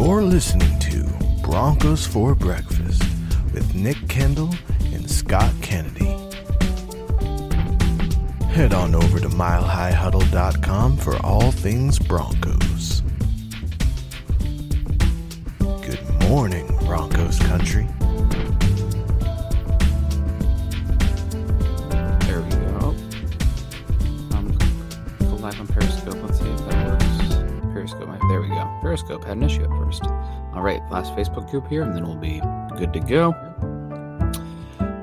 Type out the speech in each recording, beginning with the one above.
You're listening to Broncos for Breakfast with Nick Kendell and Scott Kennedy. Head on over to milehighhuddle.com for all things Broncos. Good morning, Broncos country. There we go. Um, live on Periscope. Let's Periscope had an issue at first. All right, last Facebook group here, and then we'll be good to go.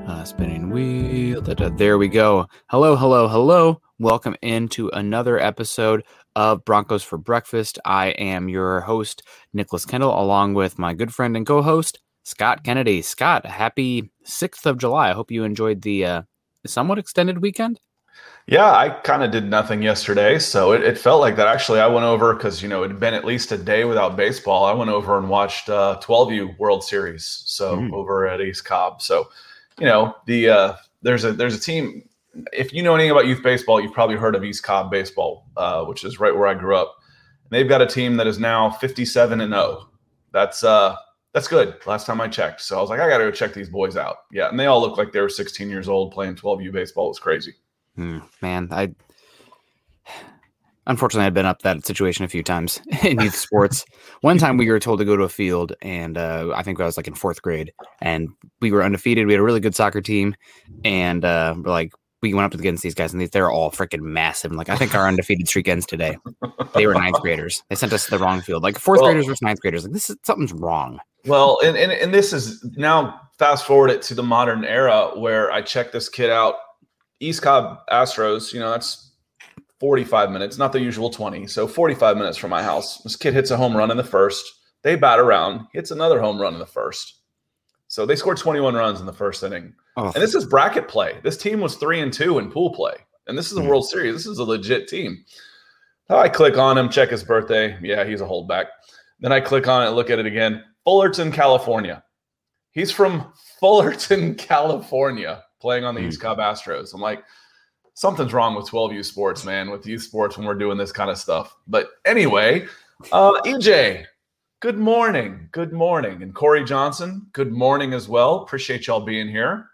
Uh, spinning wheel. da, da, there we go. Hello, hello, hello. Welcome into another episode of Broncos for Breakfast. I am your host, Nicholas Kendell, along with my good friend and co-host Scott Kennedy. Scott, happy sixth of July. I hope you enjoyed the uh, somewhat extended weekend. Yeah, I kind of did nothing yesterday, so it, it felt like that. Actually, I went over because you know it had been at least a day without baseball. I went over and watched uh, 12U World Series, so Mm. over at East Cobb. So, you know, the uh, there's a there's a team. If you know anything about youth baseball, you've probably heard of East Cobb baseball, uh, which is right where I grew up. They've got a team that is now 57 and 0. That's uh that's good. Last time I checked, so I was like, I got to go check these boys out. Yeah, and they all look like they were 16 years old playing 12U baseball. It was crazy. Hmm, man, I unfortunately I've been up that situation a few times in youth sports. One time we were told to go to a field, and uh, I think I was like in fourth grade, and we were undefeated. We had a really good soccer team, and uh, we're like we went up against these guys, and they, they're all freaking massive. And like I think our undefeated streak ends today. They were ninth graders. They sent us to the wrong field, like fourth Well- graders versus ninth graders. Like this is something's wrong. Well, and, and and this is now fast forward it to the modern era where I check this kid out. East Cobb Astros, you know, that's 45 minutes, not the usual 20. So 45 minutes from my house. This kid hits a home run in the first. They bat around, hits another home run in the first. So they scored 21 runs in the first inning. Oh, And this is bracket play. This team was three and two in pool play. And this is a Hmm. World Series. This is a legit team. I click on him, check his birthday. Yeah, he's a holdback. Then I click on it, look at it again. Fullerton, California. He's from Fullerton, California, playing on the Hmm. East Cobb Astros. I'm like, something's wrong with 12U sports, man, with youth sports when we're doing this kind of stuff. But anyway, uh, EJ, good morning. Good morning. And Corey Johnson, good morning as well. Appreciate y'all being here.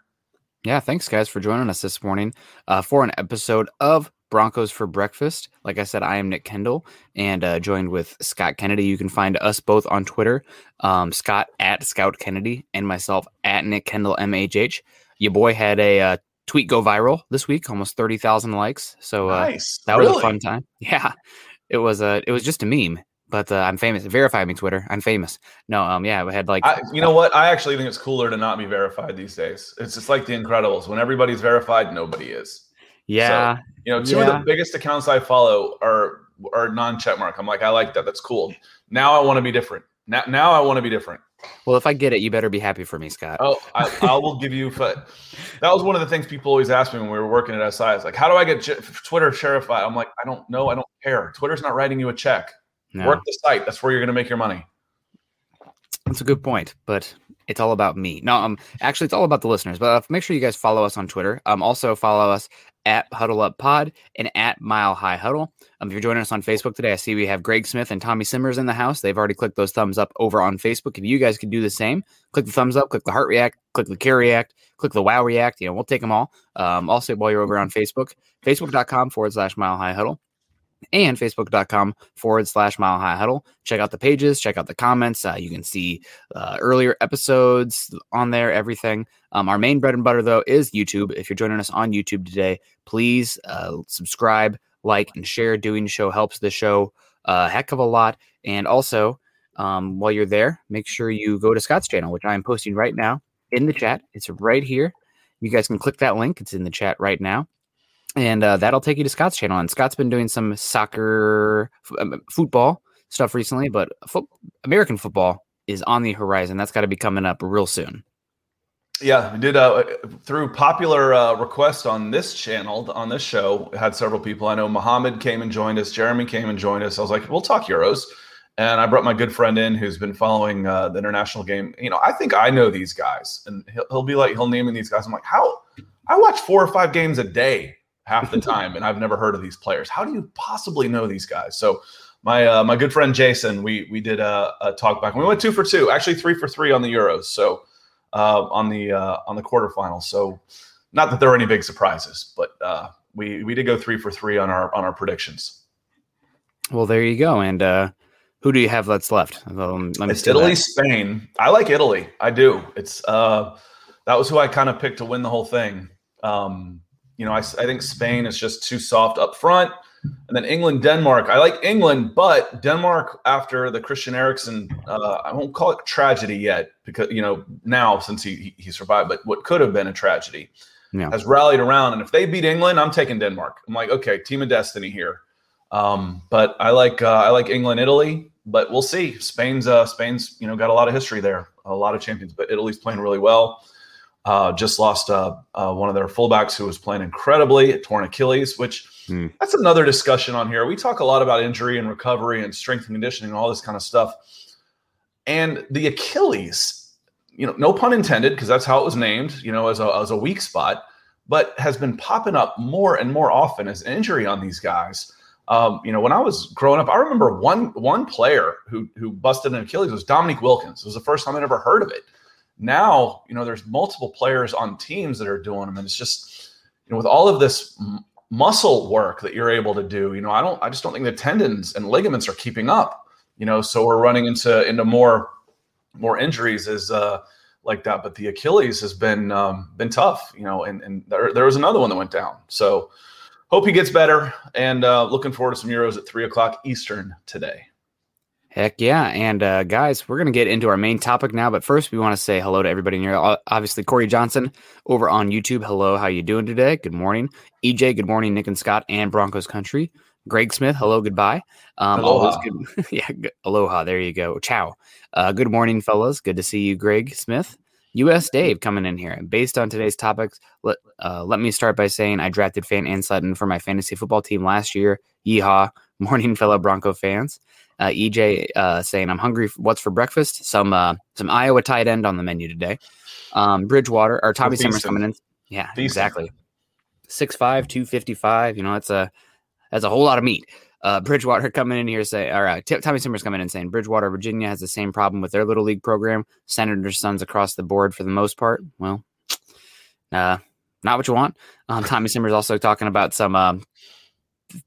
Yeah, thanks guys for joining us this morning uh, for an episode of Broncos for Breakfast. Like I said, I am Nick Kendell and uh, joined with Scott Kennedy. You can find us both on Twitter, um, Scott at Scout Kennedy and myself at Nick Kendell MHH. Your boy had a uh, tweet go viral this week, almost thirty thousand likes. So uh, nice. that was a fun time. Yeah, it was. Uh, it was just a meme, but uh, I'm famous. Verify me, Twitter. I'm famous. No, um, yeah, we had like I, you know what? I actually think it's cooler to not be verified these days. It's just like the Incredibles. When everybody's verified, nobody is. yeah, You know, two of the biggest accounts I follow are are non checkmark. I'm like, I like that. That's cool. Now I want to be different. Now, now I want to be different. Well, if I get it, you better be happy for me, Scott. Oh, I, I will give you. That was one of the things people always ask me when we were working at SI. It's like, how do I get Twitter sherified? I'm like, I don't know. I don't care. Twitter's not writing you a check. No. Work the site. That's where you're going to make your money. That's a good point, but it's all about me. No, um, actually, it's all about the listeners. But uh, make sure you guys follow us on Twitter. Um, also follow us at Huddle Up Pod and at Mile High Huddle. Um, if you're joining us on Facebook today, I see we have Greg Smith and Tommy Simmers in the house. They've already clicked those thumbs up over on Facebook. If you guys could do the same, click the thumbs up, click the heart react, click the care react, click the wow react. You know, we'll take them all. Um, also while you're over on Facebook, facebook.com forward slash Mile High Huddle and facebook.com forward slash mile high huddle. Check out the pages, check out the comments. Uh, you can see uh, earlier episodes on there, everything. Um, our main bread and butter, though, is YouTube. If you're joining us on YouTube today, please uh, subscribe, like, and share. Doing show helps the show a heck of a lot. And also, um, while you're there, make sure you go to Scott's channel, which I am posting right now in the chat. It's right here. You guys can click that link. It's in the chat right now and uh, that'll take you to Scott's channel. And Scott's been doing some soccer, f- um, football stuff recently, but fo- American football is on the horizon. That's got to be coming up real soon. Yeah, we did uh, through popular uh, request on this channel, on this show. Had several people. I know Mohammed came and joined us. Jeremy came and joined us. I was like, we'll talk Euros, and I brought my good friend in who's been following uh, the international game. You know, I think I know these guys, and he'll, he'll be like, he'll name me these guys. I'm like, how? I watch four or five games a day half the time, and I've never heard of these players. How do you possibly know these guys? So my uh, my good friend Jason, we we did a, a talk back. We went two for two, actually three for three on the Euros. So uh, on the uh, on the quarterfinals. So not that there are any big surprises, but uh, we we did go three for three on our on our predictions. Well, there you go. And uh, who do you have that's left? Um, let me It's Italy, that. Spain. I like Italy. I do. It's uh, that was who I kind of picked to win the whole thing. Um, you know, I think Spain is just too soft up front, and then England, Denmark. I like England, but Denmark after the Christian Eriksen, uh, I won't call it tragedy yet because you know now since he he- he survived, but what could have been a tragedy Yeah. has rallied around. And if they beat England, I'm taking Denmark. I'm like, okay, team of destiny here. Um, but I like uh, I like England, Italy, but we'll see. Spain's uh, Spain's you know got a lot of history there, a lot of champions, but Italy's playing really well. Uh, just lost uh, uh, one of their fullbacks who was playing incredibly, torn Achilles, which Hmm. that's another discussion on here. We talk a lot about injury and recovery and strength and conditioning and all this kind of stuff. And the Achilles, you know, no pun intended, because that's how it was named, you know, as a, as a weak spot, but has been popping up more and more often as an injury on these guys. Um, you know, when I was growing up, I remember one one player who who busted an Achilles was Dominique Wilkins. It was the first time I'd ever heard of it. Now, you know, there's multiple players on teams that are doing them, and it's just, you know, with all of this m- muscle work that you're able to do, you know, I don't, I just don't think the tendons and ligaments are keeping up. You know, so we're running into into more more injuries as uh like that. But the Achilles has been um, been tough, you know, and and there, there was another one that went down. So hope he gets better, and uh, looking forward to some Euros at three o'clock Eastern today. Heck yeah. And uh, guys, we're going to get into our main topic now. But first, we want to say hello to everybody in here. Obviously, Corey Johnson over on YouTube. Hello. How you doing today? Good morning. EJ, good morning. Nick and Scott and Broncos Country. Greg Smith, hello, goodbye. Um, Aloha. good. yeah, good. aloha. There you go. Ciao. Uh, good morning, fellas. Good to see you, Greg Smith. US Dave coming in here. Based on today's topics, let uh, let me start by saying I drafted Fant and Sutton for my fantasy football team last year. Yeehaw. Morning, fellow Bronco fans. Uh, EJ uh, saying I'm hungry. For, what's for breakfast? Some uh, some Iowa tight end on the menu today. Um, Bridgewater or Tommy Summers coming in. Yeah, exactly. Six five, two fifty five. You know, that's a that's a whole lot of meat. Uh, Bridgewater coming in here say, all right, T- Tommy Summers coming in saying Bridgewater, Virginia has the same problem with their little league program. Senators' sons across the board for the most part. Well, uh, not what you want. Um, Tommy Summers also talking about some um,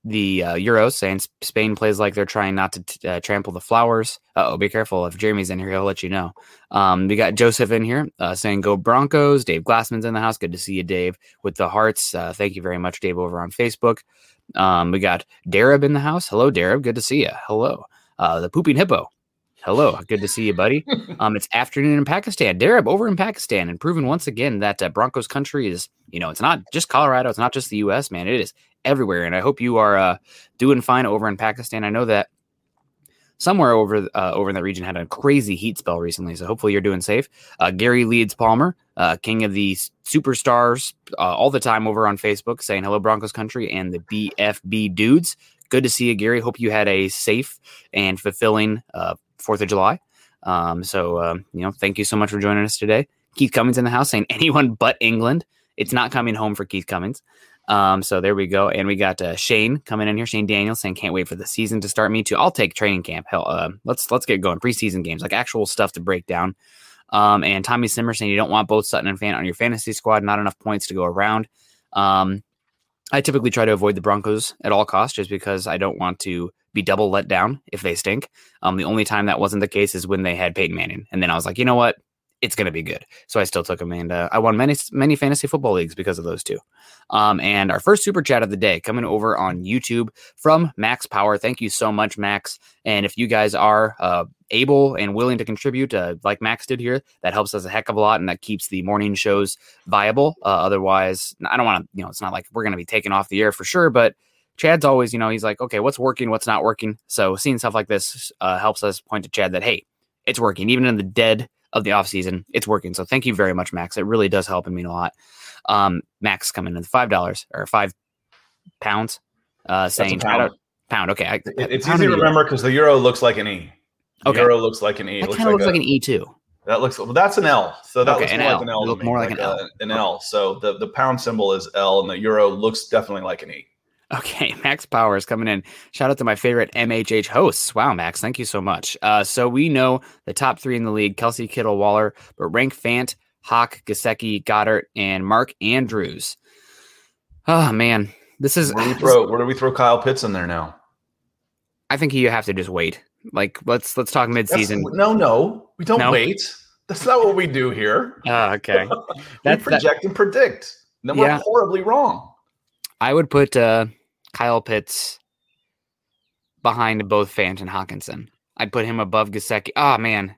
the uh, Euros, saying Spain plays like they're trying not to t- uh, trample the flowers. Oh, be careful. If Jeremy's in here, he'll let you know. Um, we got Joseph in here uh, saying go Broncos. Dave Glassman's in the house. Good to see you, Dave, with the hearts. Uh, thank you very much, Dave, over on Facebook. Um, we got Darab in the house. Hello, Darab. Good to see you. Hello. Uh, the pooping hippo. Hello. Good to see you, buddy. Um, it's afternoon in Pakistan. Darab over in Pakistan and proven once again that uh, Broncos country is, you know, it's not just Colorado. It's not just the U.S., man. It is everywhere. And I hope you are uh, doing fine over in Pakistan. I know that somewhere over uh, over in that region had a crazy heat spell recently. So hopefully you're doing safe. Uh, Gary Leeds Palmer, uh, king of the superstars, uh, all the time over on Facebook, saying hello Broncos country and the BFB dudes. Good to see you, Gary. Hope you had a safe and fulfilling uh, Fourth of July. Um, so um, you know, thank you so much for joining us today. Keith Cummings in the house saying anyone but England. It's not coming home for Keith Cummings. Um, so there we go. And we got uh, Shane coming in here. Shane Daniels saying, "Can't wait for the season to start." Me too. I'll take training camp. Hell, uh, let's let's get going. Preseason games, like actual stuff to break down. Um, and Tommy Simmer saying you don't want both Sutton and Fant on your fantasy squad. Not enough points to go around. Um, I typically try to avoid the Broncos at all costs, just because I don't want to be double let down if they stink. Um, the only time that wasn't the case is when they had Peyton Manning, and then I was like, you know what, it's going to be good. So I still took him, and uh, I won many many fantasy football leagues because of those two. Um, and our first super chat of the day coming over on YouTube from Max Power. Thank you so much, Max. And if you guys are uh, able and willing to contribute, uh, like Max did here, that helps us a heck of a lot, and that keeps the morning shows viable. Uh, otherwise, I don't want to. You know, it's not like we're going to be taken off the air for sure, but Chad's always, you know, he's like, okay, what's working, what's not working. So seeing stuff like this uh, helps us point to Chad that hey, it's working, even in the dead of the off season, it's working. So thank you very much, Max. It really does help and mean a lot. Um, Max coming in five dollars or five pounds, uh, saying pound. pound. Okay, I, It- it's easy to remember because the euro looks like an E. The Okay. euro looks like an E. It That looks kind of like looks a- like an E too. That looks well. That's an L. So that Okay, looks an more L. like an L. It to looked me, more like an uh, L. an L. So the the pound symbol is L, and the euro looks definitely like an E. Okay, Max Powers coming in. Shout out to my favorite MHH hosts. Wow, Max, thank you so much. Uh, so we know the top three in the league: Kelce, Kittle, Waller, but rank Fant, Hawk, Gesicki, Goedert, and Mark Andrews. Oh man, this is. Where do we throw? Where do we throw Kyle Pitts in there now? I think you have to just wait. Like let's let's talk midseason. That's, no, no, we don't No? wait. That's not what we do here. Oh, okay. we That's that, project and predict. And Then we're horribly wrong. I would put uh, Kyle Pitts behind both Fant and Hockenson. I'd put him above Gesicki. Oh man.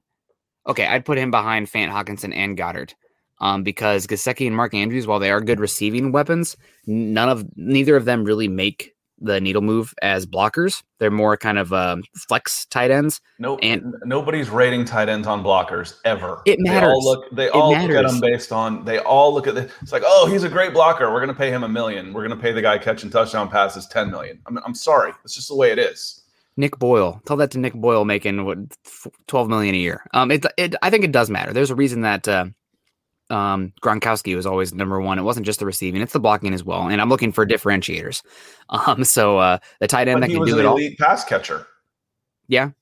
Okay, I'd put him behind Fant, Hockenson, and Goedert. Um, because Gesicki and Mark Andrews, while they are good receiving weapons, none of neither of them really make the needle move as blockers. They're more kind of um, flex tight ends. No, And- n- nobody's rating tight ends on blockers ever. It They matters. all look. They all look at them based on. They all look at the. It's like, oh, he's a great blocker. We're going to pay him a million. We're going to pay the guy catching touchdown passes ten million. I'm, I'm sorry. It's just the way it is. Nick Boyle. Tell that to Nick Boyle making what twelve million a year. Um, it, it I think it does matter. There's a reason that uh, um Gronkowski was always number one. It wasn't just the receiving; it's the blocking as well. And I'm looking for differentiators. Um, so uh, the tight end But that he can was do an it all. pass catcher. Yeah,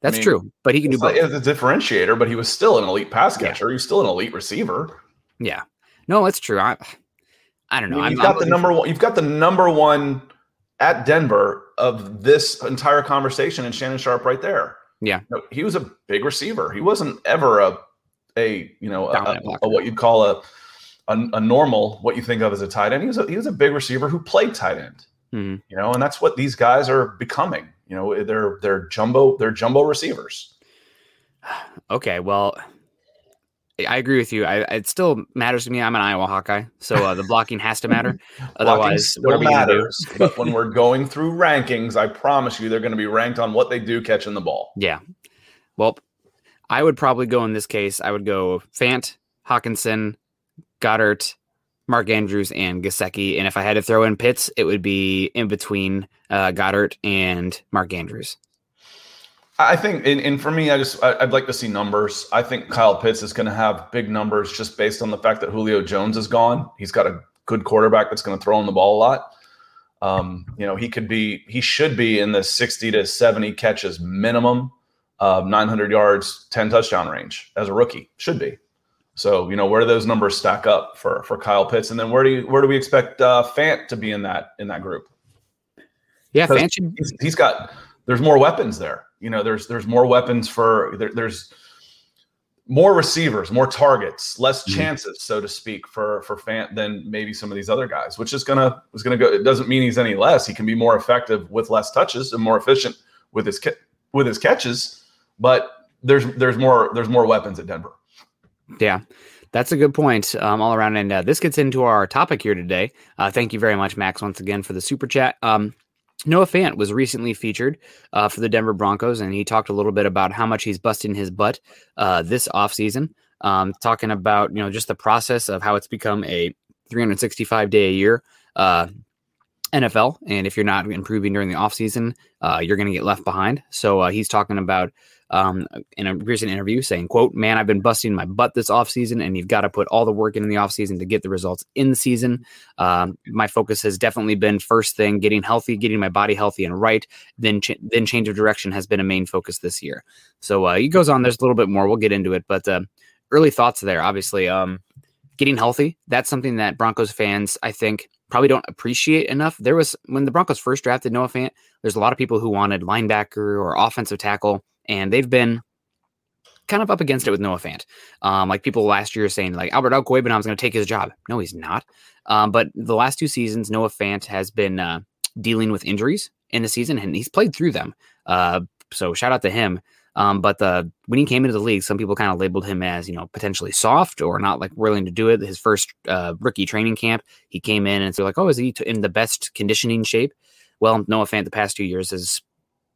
that's mean, true. But he can do like, both. it's a differentiator, but he was still an elite pass Yeah. catcher. He was still an elite receiver. Yeah, no, that's true. I I don't know. I'm, you've I'm got the looking number one. You've got the number one at Denver of this entire conversation, and Shannon Sharpe right there. Yeah. No, he was a big receiver. He wasn't ever a a you know a, a- what you'd call a, a a normal what you think of as a tight end. He was a, he was a big receiver who played tight end. Mhm. You know, and that's what these guys are becoming. You know, they're they're jumbo they're jumbo receivers. Okay, well, I agree with you. I, it still matters to me. I'm an Iowa Hawkeye, so uh, the blocking has to matter. Otherwise, what are we to do? matters. but when we're going through rankings, I promise you, they're going to be ranked on what they do catching the ball. Yeah. Well, I would probably go in this case. I would go Fant, Hockenson, Goedert, Mark Andrews, and Gesicki. And if I had to throw in Pitts, it would be in between uh, Goedert and Mark Andrews. I think, and, and for me, I just I'd like to see numbers. I think Kyle Pitts is going to have big numbers just based on the fact that Julio Jones is gone. He's got a good quarterback that's going to throw him the ball a lot. Um, you know, he could be, he should be in the sixty to seventy catches minimum, uh, nine hundred yards, ten touchdown range as a rookie. Should be. So you know, where do those numbers stack up for for Kyle Pitts? And then where do you where do we expect uh, Fant to be in that in that group? Yeah, Fant should. he's, he's got there's more weapons there you know there's there's more weapons for there, there's more receivers more targets less Mhm. chances so to speak for for Fant than maybe some of these other guys which is gonna is gonna go it doesn't mean he's any less he can be more effective with less touches and more efficient with his with his catches but there's there's more there's more weapons at denver Yeah, that's a good point um, all around. And uh, this gets into our topic here today. Uh, thank you very much, Max, once again for the super chat. Um, Noah Fant was recently featured uh, for the Denver Broncos, and he talked a little bit about how much he's busting his butt uh, this offseason, um, talking about you know just the process of how it's become a 365 day a year uh, NFL, and if you're not improving during the offseason, uh, you're going to get left behind. So uh, he's talking about um, in a recent interview saying, quote, man, I've been busting my butt this offseason and you've got to put all the work in, the offseason to get the results in the season. Um, my focus has definitely been first thing, getting healthy, getting my body healthy and right. Then, ch- then change of direction has been a main focus this year. So uh, he goes on, there's a little bit more. We'll get into it, but uh, early thoughts there, obviously. Um, getting healthy, that's something that Broncos fans, I think, probably don't appreciate enough. There was, when the Broncos first drafted Noah Fant, there's a lot of people who wanted linebacker or offensive tackle and they've been kind of up against it with Noah Fant. Um, like people last year saying like Albert is going to take his job. No, he's not. Um, but the last two seasons, Noah Fant has been uh, dealing with injuries in the season, and he's played through them. Uh, so shout out to him. Um, but the when he came into the league, some people kind of labeled him as you know potentially soft or not like willing to do it. His first uh, rookie training camp, he came in and they're like, "Oh, is he t- in the best conditioning shape?" Well, Noah Fant the past two years has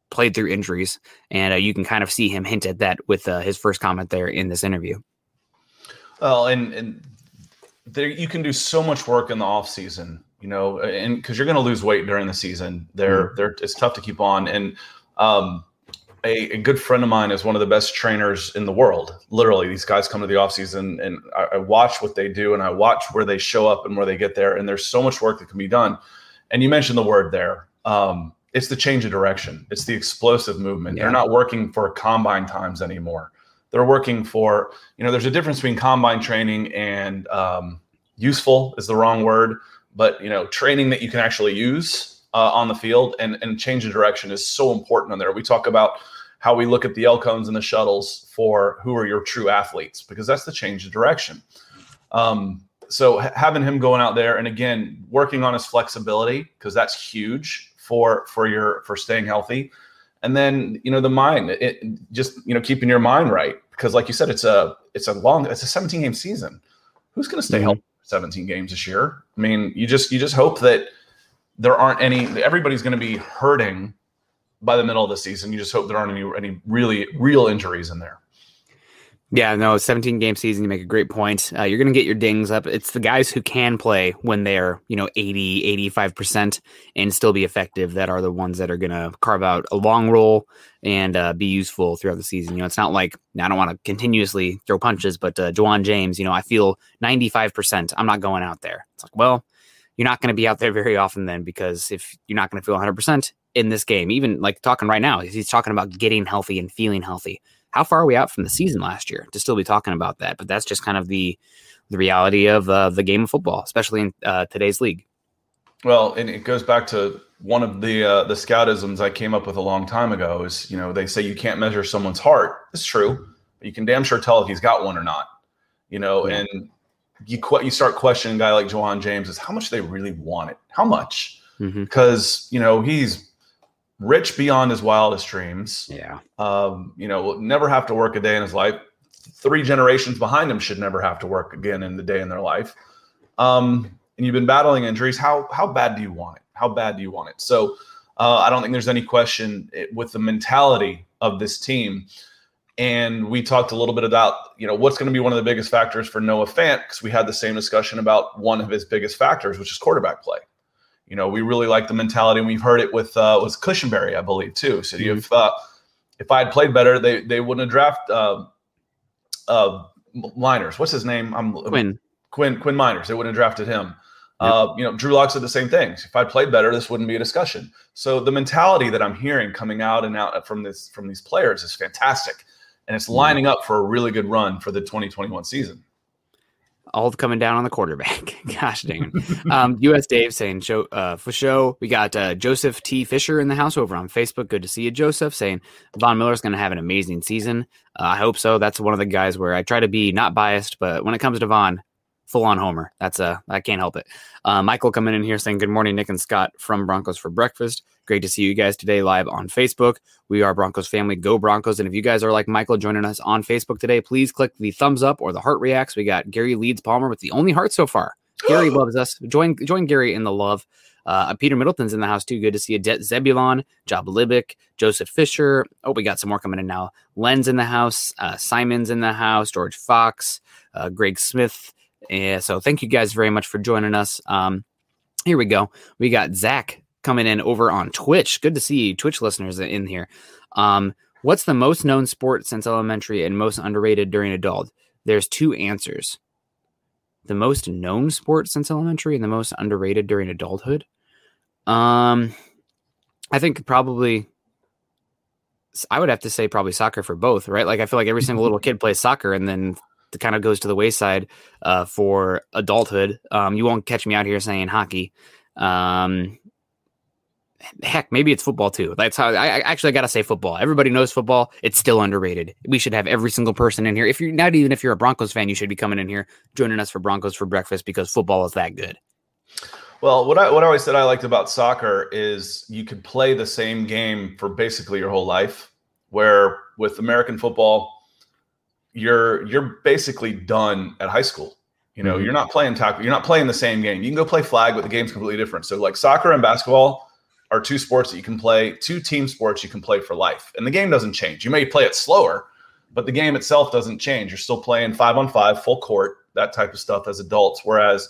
played through injuries, and uh, you can kind of see him hint at that with uh, his first comment there in this interview. Well, and and there you can do so much work in the off season, you know, and because you're going to lose weight during the season. They're they're it's tough to keep on. And um, a, a good friend of mine is one of the best trainers in the world. Literally, these guys come to the off season, and I, I watch what they do, and I watch where they show up and where they get there. And there's so much work that can be done. And you mentioned the word there. Um, it's the change of direction. It's the explosive movement. Yeah. They're not working for combine times anymore. They're working for, you know, there's a difference between combine training and um, useful is the wrong word, but you know, training that you can actually use uh, on the field and and change of direction is so important on there. We talk about how we look at the L cones and the shuttles for who are your true athletes because that's the change of direction. Um, so ha- having him going out there and again working on his flexibility because that's huge for for your for staying healthy. And then you know the mind it, just you know keeping your mind right. Because like you said it's a it's a long it's a 17 game season. Who's going to stay Mhm. healthy 17 games this year? I mean you just you just hope that there aren't any everybody's going to be hurting by the middle of the season. You just hope there aren't any any really real injuries in there Yeah, no, 17 game season. You make a great point. Uh, you're going to get your dings up. It's the guys who can play when they're, you know, 80, 85% and still be effective that are the ones that are going to carve out a long role and uh, be useful throughout the season. You know, it's not like I don't want to continuously throw punches, but uh, James, you know, I feel 95%. I'm not going out there. It's like, well, you're not going to be out there very often then because if you're not going to feel 100% in this game, even like talking right now, he's talking about getting healthy and feeling healthy how far are we out from the season last year to still be talking about that? But that's just kind of the the reality of uh, the game of football, especially in uh, today's league. Well, and it goes back to one of the uh, the scoutisms I came up with a long time ago. Is you know they say you can't measure someone's heart. It's true, but you can damn sure tell if he's got one or not. You know, Yeah. and you que- you start questioning a guy like Ja'Wuan James is how much they really want it. How much? Mm-hmm. Because you know he's rich beyond his wildest dreams. Yeah, Um, you know, will never have to work a day in his life. Three generations behind him should never have to work again in the day in their life. Um, and you've been battling injuries. How how bad do you want it? How bad do you want it? So uh, I don't think there's any question it, with the mentality of this team. And we talked a little bit about you know what's going to be one of the biggest factors for Noah Fant because we had the same discussion about one of his biggest factors, which is quarterback play. You know, we really like the mentality, and we've heard it with uh, with Cushenberry, I believe, too. So if uh, if I had played better, they they wouldn't have drafted uh, uh, Liners. What's his name? I'm Quinn. Quinn Quinn Meinerz. They wouldn't have drafted him. Uh, you know, Drew Lock said the same things. If I played better, this wouldn't be a discussion. So the mentality that I'm hearing coming out and out from this from these players is fantastic, and it's lining up for a really good run for the 2021 season. All coming down on the quarterback. Gosh dang it. Um, US Dave saying, show, uh, for show, we got uh, Joseph T. Fisher in the house over on Facebook. Good to see you, Joseph, saying Von Miller's going to have an amazing season. Uh, I hope so. That's one of the guys where I try to be not biased, but when it comes to Von, full on homer. That's a I can't help it. Uh, Michael coming in here saying, Good morning, Nick and Scott from Broncos for Breakfast. Great to see you guys today live on Facebook. We are Broncos family. Go Broncos. And if you guys are like Michael joining us on Facebook today, please click the thumbs up or the heart reacts. We got Gary Leeds Palmer with the only heart so far. Gary loves us. Join join Gary in the love. Uh, Peter Middleton's in the house too. Good to see you. De- Zebulon, Job Libick, Joseph Fisher. Oh, we got some more coming in now. Len's in the house. Uh, Simon's in the house. George Fox, uh, Greg Smith. Yeah, so thank you guys very much for joining us. Um, here we go. We got Zach coming in over on Twitch. Good to see you, Twitch listeners in here. Um, what's the most known sport since elementary and most underrated during adult? There's two answers. The most known sport since elementary and the most underrated during adulthood. Um, I think probably I would have to say probably soccer for both, right? Like I feel like every single little kid plays soccer, and then it kind of goes to the wayside uh, for adulthood. Um, you won't catch me out here saying hockey. Um, heck, maybe it's football too. That's how I, I actually got to say football. Everybody knows football. It's still underrated. We should have every single person in here. If you're not even if you're a Broncos fan, you should be coming in here joining us for Broncos for breakfast because football is that good. Well, what I what I always said I liked about soccer is you could play the same game for basically your whole life. Where with American football, you're you're basically done at high school. You know, Mhm. you're not playing tackle. You're not playing the same game. You can go play flag, but the game's completely different. So, like soccer and basketball are two sports that you can play, two team sports you can play for life, and the game doesn't change. You may play it slower, but the game itself doesn't change. You're still playing five on five, full court, that type of stuff as adults. Whereas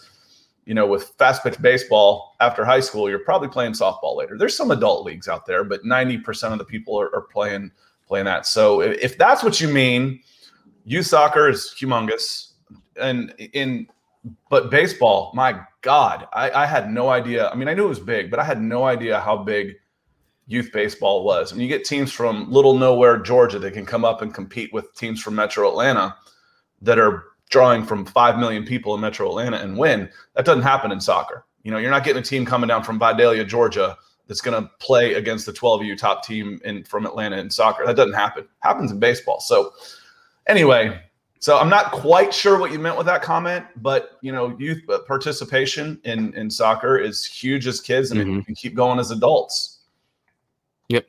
you know, with fast pitch baseball after high school, you're probably playing softball later. There's some adult leagues out there, but 90% of the people are, are playing playing that. So if, if that's what you mean, youth soccer is humongous. And in but baseball, my God, I, I had no idea. I mean, I knew it was big, but I had no idea how big youth baseball was. Mean, you get teams from little nowhere Georgia that can come up and compete with teams from Metro Atlanta that are drawing from 5 million people in Metro Atlanta and win. That doesn't happen in soccer. You know, you're not getting a team coming down from Vidalia, Georgia that's going to play against the 12U top team in from Atlanta in soccer. That doesn't happen. happens in baseball. So anyway, so I'm not quite sure what you meant with that comment, but you know, youth participation in in soccer is huge as kids, and mm-hmm. it can keep going as adults. Yep.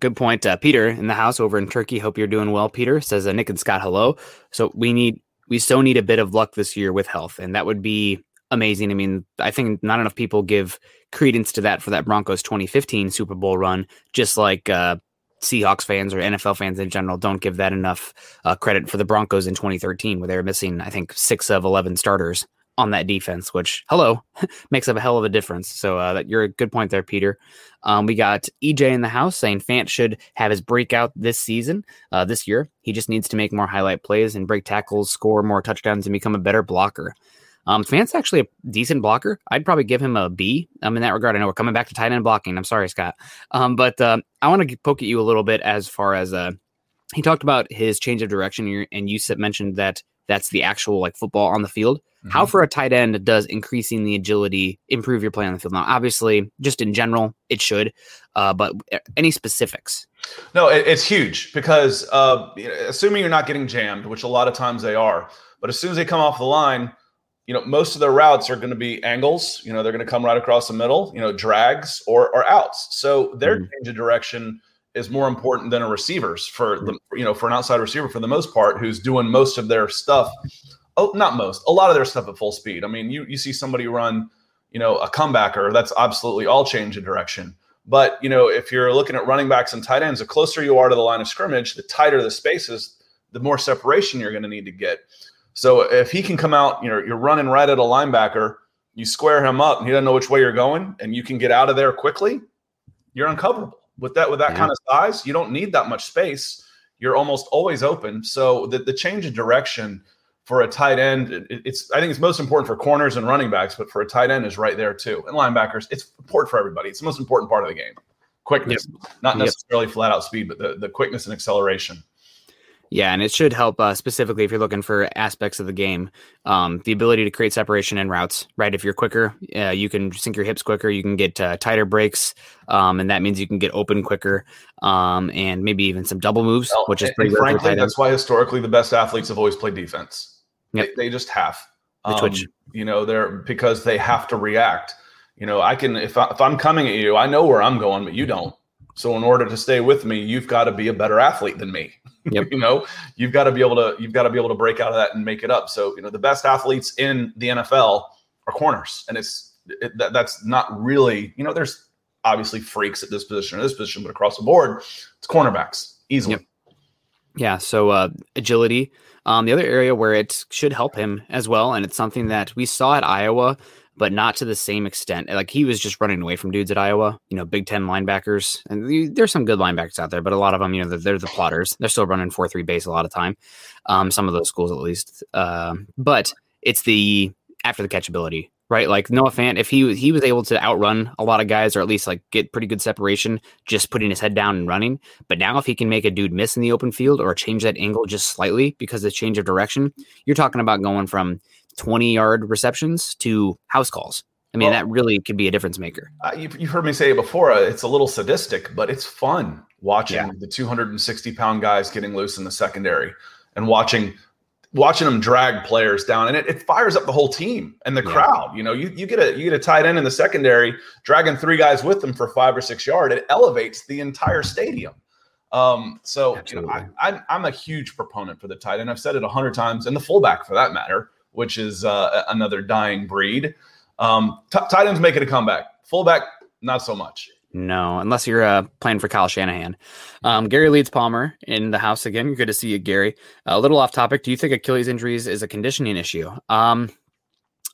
Good point. Uh, Peter in the house over in Turkey. Hope you're doing well. Peter says, uh, Nick and Scott, hello. So we need, we still need a bit of luck this year with health, and that would be amazing. I mean, I think not enough people give credence to that for that Broncos 2015 Super Bowl run, just like uh, Seahawks fans or NFL fans in general don't give that enough uh, credit for the Broncos in 2013, where they were missing, I think, six of 11 starters on that defense, which, hello, makes up a hell of a difference. So uh, that you're a good point there, Peter. Um, we got EJ in the house saying Fant should have his breakout this season, uh, this year. He just needs to make more highlight plays and break tackles, score more touchdowns, and become a better blocker. Um, Fant's actually a decent blocker. I'd probably give him a B um, in that regard. I know we're coming back to tight end blocking. I'm sorry, Scott. Um, but uh, I want to poke at you a little bit as far as uh, he talked about his change of direction, and you said mentioned that that's the actual like football on the field. Mm-hmm. How for a tight end does increasing the agility improve your play on the field? Now, obviously, just in general, it should. Uh, but uh, any specifics? No, it, it's huge because uh, assuming you're not getting jammed, which a lot of times they are, but as soon as they come off the line, you know, most of their routes are going to be angles. You know, they're going to come right across the middle. You know, drags or or outs. So their mm-hmm. change of direction is more important than a receiver's for the you know for an outside receiver for the most part who's doing most of their stuff. Oh, not most, a lot of their stuff at full speed. I mean, you you see somebody run, you know, a comebacker. That's absolutely all change of direction. But you know, if you're looking at running backs and tight ends, the closer you are to the line of scrimmage, the tighter the spaces, the more separation you're going to need to get. So if he can come out, you know, you're running right at a linebacker, you square him up and he doesn't know which way you're going, and you can get out of there quickly, you're uncoverable. With that, with that kind of size, you don't need that much space. You're almost always open. So the, the change of direction for a tight end, it, it's I think it's most important for corners and running backs, but for a tight end is right there too. And linebackers, it's important for everybody. It's the most important part of the game. Quickness, yep. not necessarily yep. flat out speed, but the, the quickness and acceleration. Yeah, and it should help uh, specifically if you're looking for aspects of the game. Um, the ability to create separation in routes, right? If you're quicker, uh, you can sink your hips quicker. You can get uh, tighter breaks, um, and that means you can get open quicker, um, and maybe even some double moves, well, which is pretty. And frankly, that's why historically the best athletes have always played defense. Yep. They, they just have. The. Um, you know, they're because they have to react. You know, I can if I, if I'm coming at you, I know where I'm going, but you don't. So in order to stay with me, you've got to be a better athlete than me. Yep. you know, you've got to be able to you've got to be able to break out of that and make it up. So you know, the best athletes in the NFL are corners, and it's it, that, that's not really you know. There's obviously freaks at this position or this position, but across the board, it's cornerbacks easily. Yep. Yeah. So uh, agility. Um, the other area where it should help him as well, and it's something that we saw at Iowa but not to the same extent. Like he was just running away from dudes at Iowa, you know, Big Ten linebackers. And there's some good linebackers out there, but a lot of them, you know, they're, they're the plotters. They're still running 4 3 base a lot of time. Um, some of those schools at least. Uh, but it's the after the catchability, right? Like Noah Fant, if he he was able to outrun a lot of guys or at least like get pretty good separation, just putting his head down and running. But now if he can make a dude miss in the open field or change that angle just slightly because of change of direction, you're talking about going from 20 yard receptions to house calls. I mean, well, that really could be a difference maker. Uh, you've, you've, heard me say it before. Uh, it's a little sadistic, but it's fun watching yeah. the 260 pound guys getting loose in the secondary and watching watching them drag players down, and it, it fires up the whole team and the yeah. crowd. You know, you, you get a you get a tight end in the secondary dragging three guys with them for five or six yard. It elevates the entire stadium. Um, so you know, I, I'm, I'm a huge proponent for the tight end. I've said it a hundred times, and the fullback for that matter which is uh, another dying breed. Um, t- tight ends making a comeback. Fullback, not so much. No, unless you're uh, playing for Kyle Shanahan. Um, Gary Leeds Palmer in the house again. Good to see you, Gary. A little off topic. Do you think Achilles injuries is a conditioning issue? Um,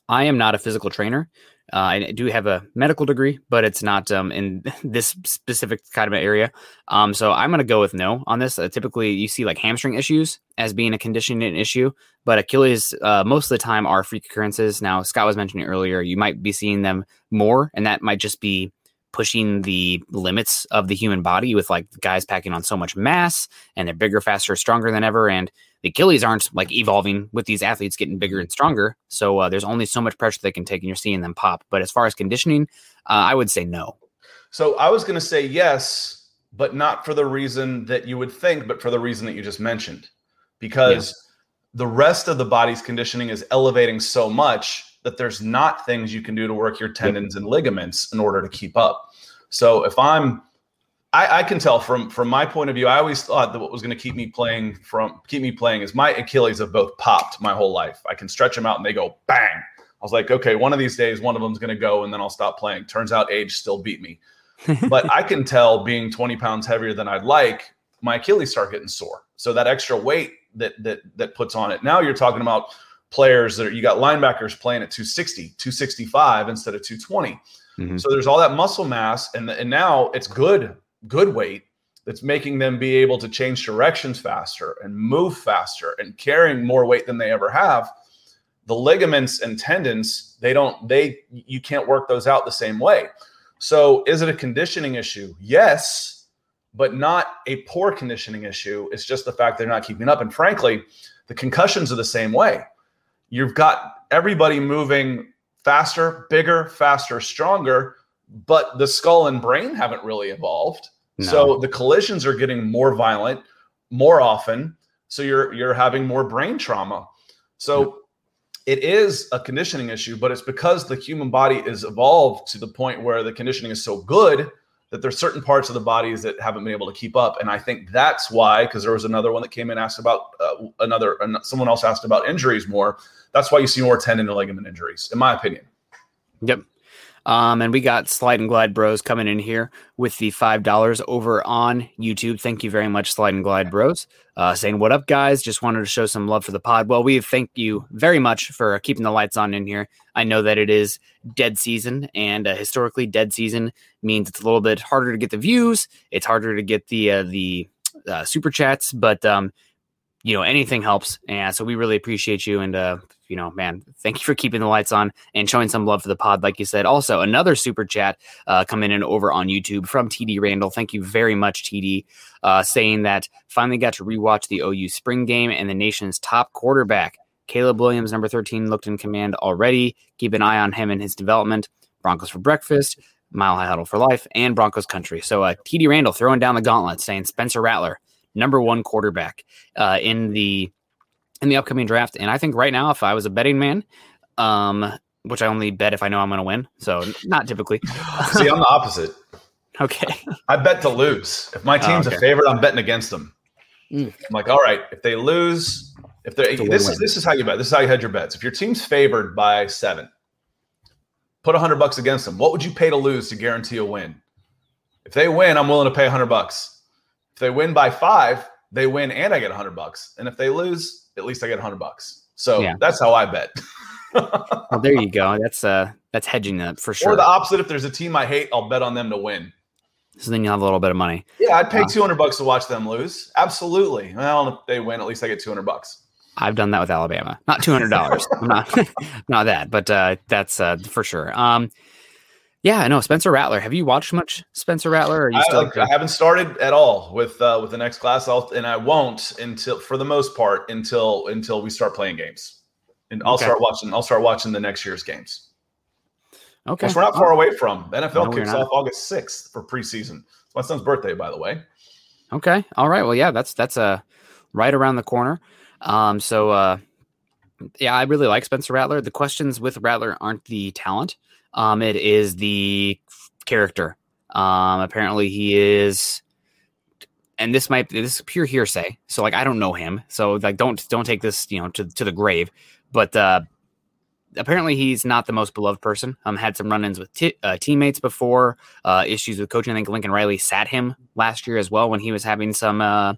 I am not a physical trainer. Uh, I do have a medical degree, but it's not um, in this specific kind of area. Um, so I'm going to go with no on this. Uh, typically, you see like hamstring issues as being a conditioning issue, but Achilles uh, most of the time are freak occurrences. Now, Scott was mentioning earlier, you might be seeing them more, and that might just be pushing the limits of the human body with like guys packing on so much mass and they're bigger, faster, stronger than ever. And the Achilles aren't like evolving with these athletes getting bigger and stronger. So uh, there's only so much pressure they can take, and you're seeing them pop. But as far as conditioning, uh, I would say no. So I was going to say yes, but not for the reason that you would think, but for the reason that you just mentioned, because yeah. the rest of the body's conditioning is elevating so much that there's not things you can do to work your tendons and ligaments in order to keep up. So if I'm I, I, can tell from from my point of view. I always thought that what was going to keep me playing from keep me playing is my Achilles have both popped my whole life. I can stretch them out and they go bang. I was like, okay, one of these days, one of them's going to go, and then I'll stop playing. Turns out, age still beat me. but I can tell, being 20 pounds heavier than I'd like, my Achilles start getting sore. So that extra weight that that that puts on it. Now you're talking about players that are, you got linebackers playing at 260, 265 instead of 220. Mm-hmm. So there's all that muscle mass, and and now it's good good weight that's making them be able to change directions faster and move faster and carrying more weight than they ever have. The ligaments and tendons they don't they you can't work those out the same way. So is it a conditioning issue? Yes but not a poor conditioning issue. It's just the fact they're not keeping up. And frankly the concussions are the same way you've got everybody moving faster bigger faster stronger but the skull and brain haven't really evolved. No. So the collisions are getting more violent more often. So you're you're having more brain trauma. So it is a conditioning issue, but it's because the human body is evolved to the point where the conditioning is so good that there's certain parts of the bodies that haven't been able to keep up. And I think that's why, because there was another one that came in asked about uh, another, someone else asked about injuries more. That's why you see more tendon and ligament injuries, in my opinion. Yep. Um, and we got Slide and Glide Bros coming in here with the $5 over on YouTube. Thank you very much, Slide and Glide Bros. Uh, saying, What up, guys? Just wanted to show some love for the pod. Well, we thank you very much for keeping the lights on in here. I know that it is dead season, and uh, historically, dead season means it's a little bit harder to get the views, it's harder to get the, uh, the uh, super chats, but um, you know anything helps. And so we really appreciate you. And uh you know man thank you for keeping the lights on and showing some love for the pod like you said. Also another super chat uh coming in over on youtube from td randall. Thank you very much td uh saying that finally got to rewatch the ou spring game and the nation's top quarterback. Caleb williams number 13 looked in command already. Keep an eye on him and his development. Broncos for breakfast mile high huddle for life and broncos country. So uh td randall throwing down the gauntlet saying spencer rattler number one quarterback uh, in the in the upcoming draft. And I think right now, if I was a betting man, um, which I only bet if I know I'm going to win, so not typically. See, I'm the opposite. Okay. I bet to lose. If my team's oh, okay. a favorite, I'm betting against them. Mm. I'm like, all right, if they lose, if they this is this is how you bet. This is how you hedge your bets. If your team's favored by seven, put a hundred bucks against them. What would you pay to lose to guarantee a win? If they win, I'm willing to pay a hundred bucks they win by five, they win and I get a hundred bucks. And if they lose, at least I get a hundred bucks. So yeah. that's how I bet. well, there you go. That's uh that's hedging that for sure. Or the opposite, if there's a team I hate, I'll bet on them to win. So then you'll have a little bit of money. Yeah, I'd pay uh, 200 bucks to watch them lose. Absolutely. Well, if they win, at least I get 200 bucks. I've done that with Alabama. Not $200. I'm not not that, but uh, that's uh, for sure. Um, yeah, I know Spencer Rattler. Have you watched much Spencer Rattler? Or you still? I, I, haven't started at all with uh, with the next class. I'll, and I won't until, for the most part, until until we start playing games, and I'll okay. start watching. I'll start watching the next year's games. Okay, Which we're not far away from. NFL no, kicks off August sixth for preseason. It's my son's birthday, by the way. Okay, all right. Well, yeah, that's that's uh right around the corner. Um, so uh, yeah, I really like Spencer Rattler. The questions with Rattler aren't the talent. Um, it is the character. Um, apparently he is, and this might this is pure hearsay. So like I don't know him. So like don't don't take this you know to to the grave. But uh, apparently he's not the most beloved person. Um, had some run-ins with t- uh, teammates before. Uh, issues with coaching. I think Lincoln Riley sat him last year as well when he was having some uh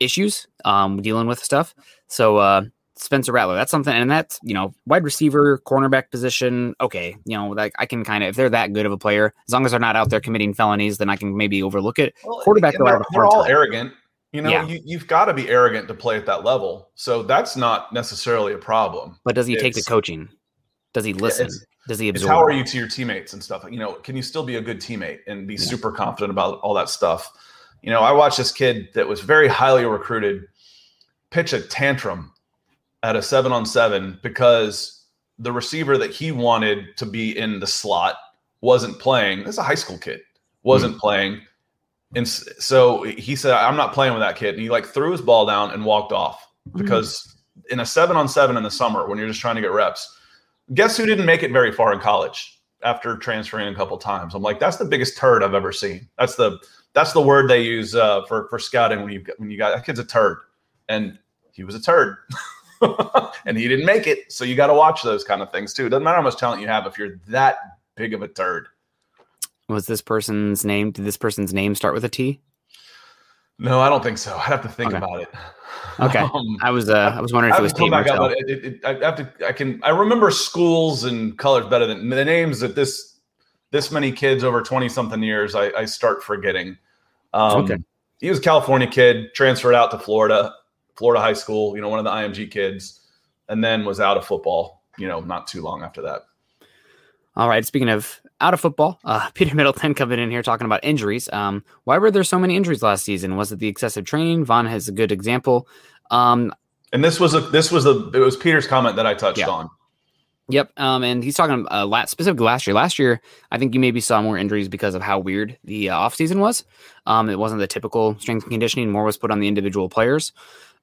issues um dealing with stuff. So uh Spencer Rattler. That's something, and that's you know wide receiver, cornerback position. Okay, you know like I can kind of if they're that good of a player, as long as they're not out there committing felonies, then I can maybe overlook it. Well, Quarterback, though, they're, they're all time. arrogant. You know, Yeah. you, you've got to be arrogant to play at that level. So that's not necessarily a problem. But does he take the coaching? Does he listen? it's- does he It's absorb? how are you to your teammates and stuff. You know, can you still be a good teammate and be super confident about all that stuff? You know, I watched this kid that was very highly recruited pitch a tantrum at a seven on seven because the receiver that he wanted to be in the slot wasn't playing. This is a high school kid, wasn't playing. And so he said, I'm not playing with that kid. And he like threw his ball down and walked off because in a seven on seven in the summer, when you're just trying to get reps, guess who didn't make it very far in college after transferring a couple times? I'm like, that's the biggest turd I've ever seen. That's the that's the word they use uh, for for scouting when you when you got that kid's a turd, and he was a turd, and he didn't make it. So you got to watch those kind of things too. Doesn't matter how much talent you have if you're that big of a turd. Was this person's name? Did this person's name start with a T? No, I don't think so. I'd have to think Okay. about it. Okay. Um, I was uh, I was wondering I if it was to come T. back up, Martell. it, it, I have to. I can. I remember schools and colors better than the names that this this many kids over twenty something years. I, I start forgetting. Um, Okay. He was a California kid, transferred out to Florida, Florida high school. You know, one of the IMG kids, and then was out of football. You know, not too long after that. All right. Speaking of out of football, uh, Peter Middleton coming in here talking about injuries. Um, why were there so many injuries last season? Was it the excessive training? Von has a good example. Um, And this was a this was a it was Peter's comment that I touched Yeah. on. Yep. Um, and he's talking uh, last, specifically last year. Last year, I think you maybe saw more injuries because of how weird the uh, offseason was. Um, it wasn't the typical strength and conditioning, more was put on the individual players.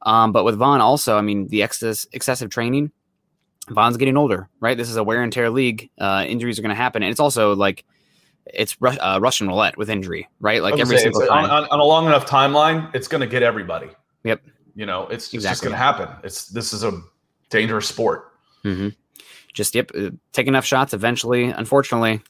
Um, but with Von, also, I mean, the excess, excessive training, Von's getting older, right? This is a wear and tear league. Uh, injuries are going to happen. And it's also like, it's uh, Russian roulette with injury, right? Like every gonna single time. on, on, a long enough timeline, it's going to get everybody. Yep. You know, it's, it's just going to happen. It's this is a dangerous sport. hmm Just yep, uh, take enough shots. Eventually, unfortunately,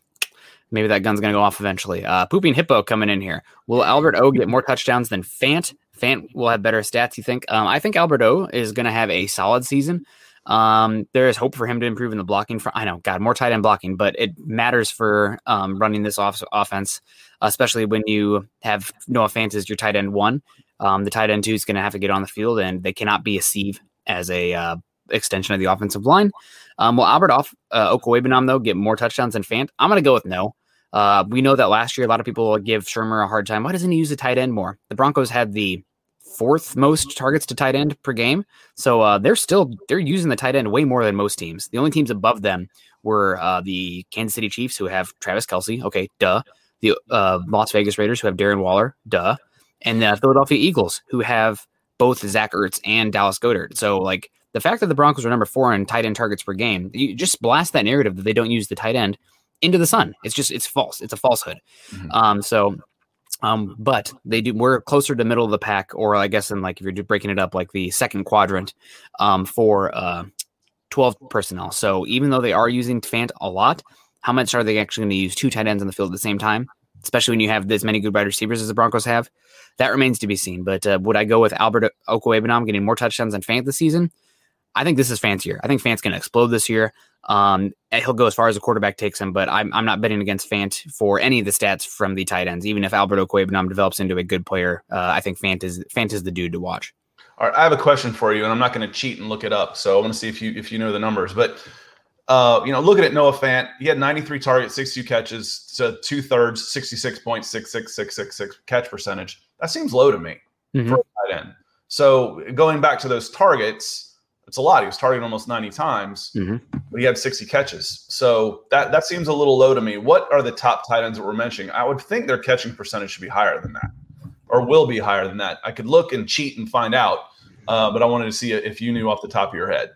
maybe that gun's gonna go off eventually. Uh, pooping hippo coming in here. Will Albert O get more touchdowns than Fant? Fant will have better stats. You think? Um, I think Alberto is gonna have a solid season. Um, there is hope for him to improve in the blocking. For I know, God, more tight end blocking, but it matters for um, running this off offense, especially when you have Noah Fant as your tight end one. Um, the tight end two is going to have to get on the field, and they cannot be a sieve as a uh, extension of the offensive line. Um, will Albert off uh, though get more touchdowns than Fant? I'm going to go with no. Uh, we know that last year a lot of people give Shurmur a hard time. Why doesn't he use the tight end more? The Broncos had the fourth most targets to tight end per game, so uh, they're still they're using the tight end way more than most teams. The only teams above them were uh, the Kansas City Chiefs who have Travis Kelce. Okay, duh. The uh, Las Vegas Raiders who have Darren Waller. Duh. And the Philadelphia Eagles who have both Zach Ertz and Dallas Goedert. So like the fact that the Broncos are number four in tight end targets per game, you just blast that narrative that they don't use the tight end into the sun. It's just it's false. It's a falsehood. Mhm. Um, so, um, but they do. We're closer to middle of the pack, or I guess in like if you're breaking it up, like the second quadrant, um, for uh, twelve personnel. So even though they are using Fant a lot, how much are they actually going to use two tight ends on the field at the same time? Especially when you have this many good wide receivers as the Broncos have, that remains to be seen. But uh, would I go with Albert Okwuegbunam getting more touchdowns than Fant this season? I think this is Fant's year. I think Fant's going to explode this year. Um, he'll go as far as the quarterback takes him, but I'm, I'm not betting against Fant for any of the stats from the tight ends. Even if Albert Okwuegbunam develops into a good player, uh, I think Fant is Fant is the dude to watch. All right, I have a question for you, and I'm not going to cheat and look it up. So I want to see if you if you know the numbers. But uh, you know, looking at Noah Fant, he had 93 targets, 62 catches, so two thirds, 66.66666 catch percentage. That seems low to me Mhm. for a tight end. So going back to those targets, it's a lot. He was targeted almost 90 times, Mhm. but he had 60 catches. So that that seems a little low to me. What are the top tight ends that we're mentioning? I would think their catching percentage should be higher than that, or will be higher than that. I could look and cheat and find out, uh, but I wanted to see if you knew off the top of your head.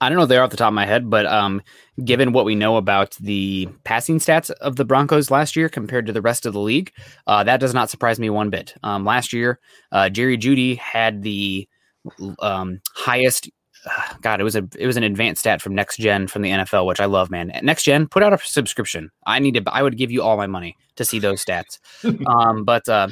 I don't know if they're off the top of my head, but um, given what we know about the passing stats of the Broncos last year compared to the rest of the league, uh, that does not surprise me one bit. Um, last year, uh, Jerry Jeudy had the um, highest. Uh, God, it was a it was an advanced stat from Next Gen from the NFL, which I love, man. Next Gen, put out a subscription. I need to. I would give you all my money to see those stats. um, but uh,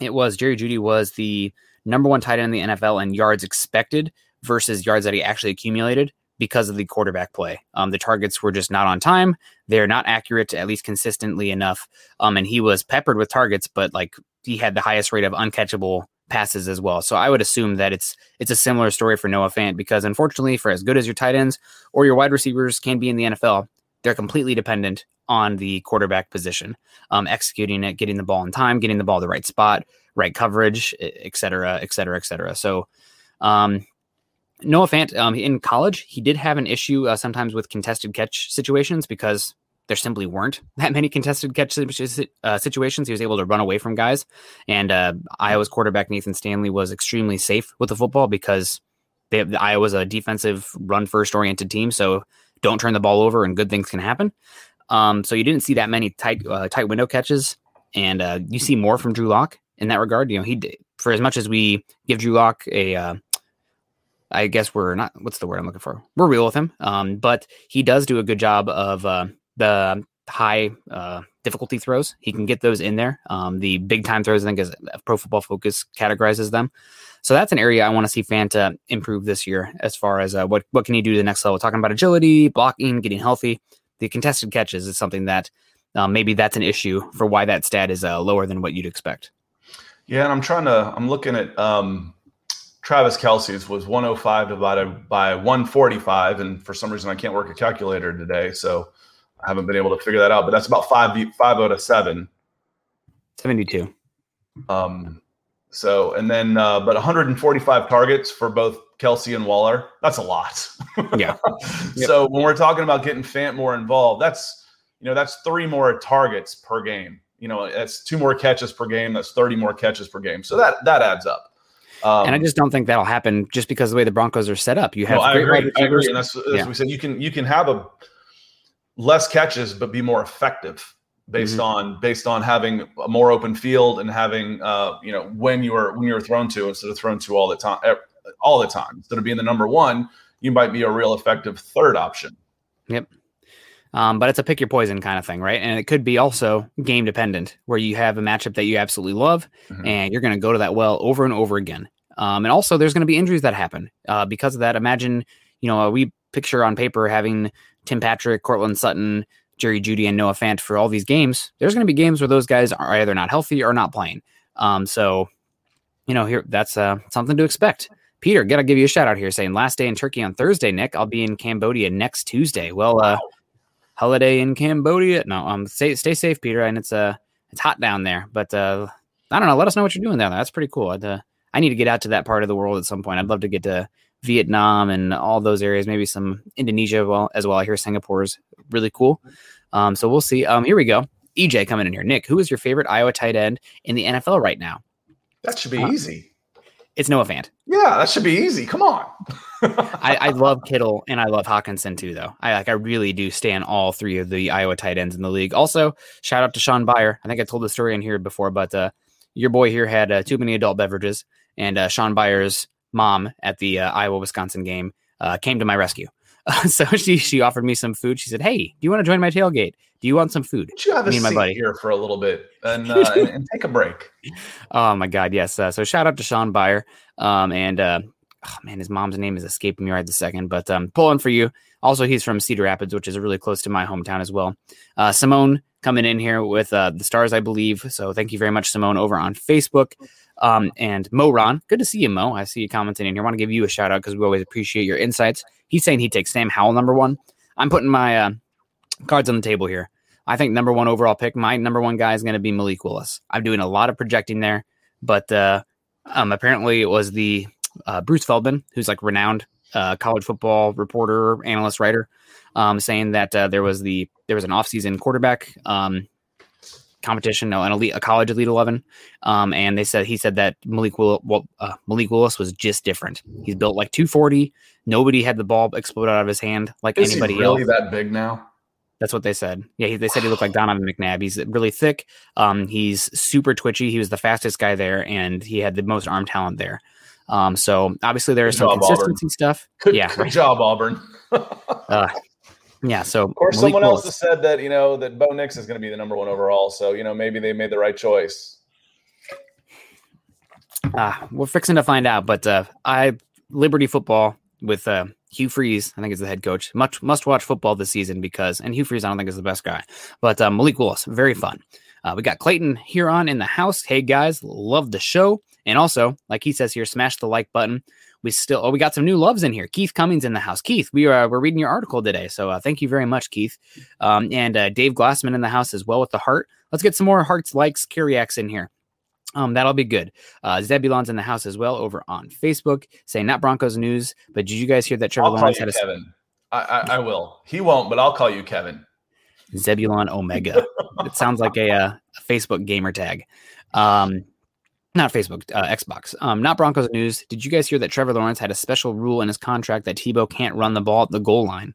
it was Jerry Jeudy was the number one tight end in the NFL in yards expected versus yards that he actually accumulated because of the quarterback play. Um, the targets were just not on time. They're not accurate, at least consistently enough. Um, and he was peppered with targets, but like he had the highest rate of uncatchable passes as well. So I would assume that it's it's a similar story for Noah Fant because unfortunately, for as good as your tight ends or your wide receivers can be in the NFL, they're completely dependent on the quarterback position, um, executing it, getting the ball in time, getting the ball the right spot, right coverage, et cetera, et cetera, et cetera. So, um, Noah Fant um, in college, he did have an issue uh, sometimes with contested catch situations because there simply weren't that many contested catch uh, situations. He was able to run away from guys, and uh, Iowa's quarterback Nathan Stanley was extremely safe with the football because they, Iowa's a defensive run first oriented team. So don't turn the ball over, and good things can happen. Um, so you didn't see that many tight uh, tight window catches, and uh, you see more from Drew Lock in that regard. You know, he did, for as much as we give Drew Lock a uh, I guess we're not. What's the word I'm looking for? We're real with him, um, but he does do a good job of uh, the high uh, difficulty throws. He can get those in there. Um, the big time throws, I think, is Pro Football Focus categorizes them. So that's an area I want to see Fanta improve this year as far as uh, what what can he do to the next level. Talking about agility, blocking, getting healthy. The contested catches is something that um, maybe that's an issue for why that stat is uh, lower than what you'd expect. Yeah, and I'm trying to. I'm looking at um, Travis Kelce's was 105 divided by 145, and for some reason I can't work a calculator today, so I haven't been able to figure that out. But that's about five five out of seven. 72. Um, so and then uh, but 145 targets for both Kelce and Waller. That's a lot. Yeah. Yep. So when we're talking about getting Fant more involved, that's you know that's three more targets per game. You know, that's two more catches per game. That's 30 more catches per game. So that that adds up. Um, and I just don't think that'll happen just because of the way the Broncos are set up. You have no, great I agree. I agree. And that's, as yeah. we said, you can you can have a less catches but be more effective based mm-hmm. on based on having a more open field and having uh, you know when you're when you're thrown to instead of thrown to all the time all the time. Instead of being the number one you might be a real effective third option. Yep. Um, but it's a pick your poison kind of thing right? And it could be also game dependent where you have a matchup that you absolutely love mm-hmm. and you're going to go to that well over and over again. Um, and also there's going to be injuries that happen uh, because of that. Imagine you know we picture on paper having tim patrick Courtland sutton Jerry Jeudy, and Noah Fant for all these games, there's going to be games where those guys are either not healthy or not playing. Um, so, you know, here that's uh, something to expect. Peter, gotta give you a shout out here saying last day in Turkey on Thursday, Nick. I'll be in Cambodia next Tuesday. Well, uh, holiday in Cambodia. No, um, stay stay safe, Peter. And it's uh, it's hot down there, but uh, I don't know. Let us know what you're doing down there. That's pretty cool. I'd, uh, I need to get out to that part of the world at some point. I'd love to get to Vietnam and all those areas, maybe some Indonesia well as well. I hear Singapore is really cool. Um, so we'll see. Um, here we go. EJ coming in here. Nick, who is your favorite Iowa tight end in the NFL right now? That should be uh, easy. It's Noah Fant. Yeah, that should be easy. Come on. I, I, love Kittle and I love Hockenson too, though. I like I really do stand all three of the Iowa tight ends in the league. Also, shout out to Shaun Beyer. I think I told the story in here before, but uh, your boy here had uh, too many adult beverages, and uh, Shaun Beyer's mom at the uh, Iowa Wisconsin game uh, came to my rescue. Uh, so she she offered me some food. She said, "Hey, do you want to join my tailgate? Do you want some food?" you have me a my buddy here for a little bit and uh, and, and, take a break. Oh my God, yes. Uh, so shout out to Shaun Beyer. Um, and uh, oh man, his mom's name is escaping me right this second, but um, pulling for you. Also, he's from Cedar Rapids, which is really close to my hometown as well. Uh, Simone coming in here with uh, the stars, I believe. So thank you very much, Simone, over on Facebook. Um, and Mo Ron, good to see you, Mo. I see you commenting in here. I want to give you a shout out because we always appreciate your insights. He's saying he takes Sam Howell number one. I'm putting my uh, cards on the table here. I think number one overall pick, my number one guy is going to be Malik Willis. I'm doing a lot of projecting there, but uh, um, apparently it was the uh, Bruce Feldman, who's like renowned uh, college football reporter, analyst, writer, um, saying that uh, there was the there was an offseason quarterback um, competition, no, an elite, a college elite eleven, um, and they said he said that Malik Will, well, uh, Malik Willis was just different. He's built like 240. Nobody had the ball explode out of his hand like Is anybody he really else. That big now? That's what they said. Yeah, he, they said he looked like Donovan McNabb. He's really thick. Um, he's super twitchy. He was the fastest guy there, and he had the most arm talent there. Um, so obviously there's some consistency Auburn. stuff. Good, yeah, good job, Auburn. uh, yeah. So of course, Malik someone Willis. else has said that you know that Bo Nix is going to be the number one overall. So you know maybe they made the right choice. Uh, we're fixing to find out, but uh, I Liberty football with uh, Hugh Freeze, I think is the head coach. Much must watch football this season because, and Hugh Freeze, I don't think is the best guy, but um, Malik Willis, very fun. Uh, we got Clayton here on in the house. Hey guys, love the show. And also, like he says here, smash the like button. We still, oh, we got some new loves in here. Keith Cummings in the house. Keith, we are we're reading your article today, so uh, thank you very much, Keith. Um, and uh, Dave Glassman in the house as well with the heart. Let's get some more hearts, likes, Kyriacs in here. Um, that'll be good. Uh, Zebulon's in the house as well over on Facebook, saying not Broncos news, but did you guys hear that Trevor Lawrence had a Kevin. I, I, I will. He won't, but I'll call you Kevin. Zebulon Omega? it sounds like a, uh, a Facebook gamer tag. Um, not Facebook, uh, Xbox. Um, not Broncos news. Did you guys hear that Trevor Lawrence had a special rule in his contract that Tebow can't run the ball at the goal line?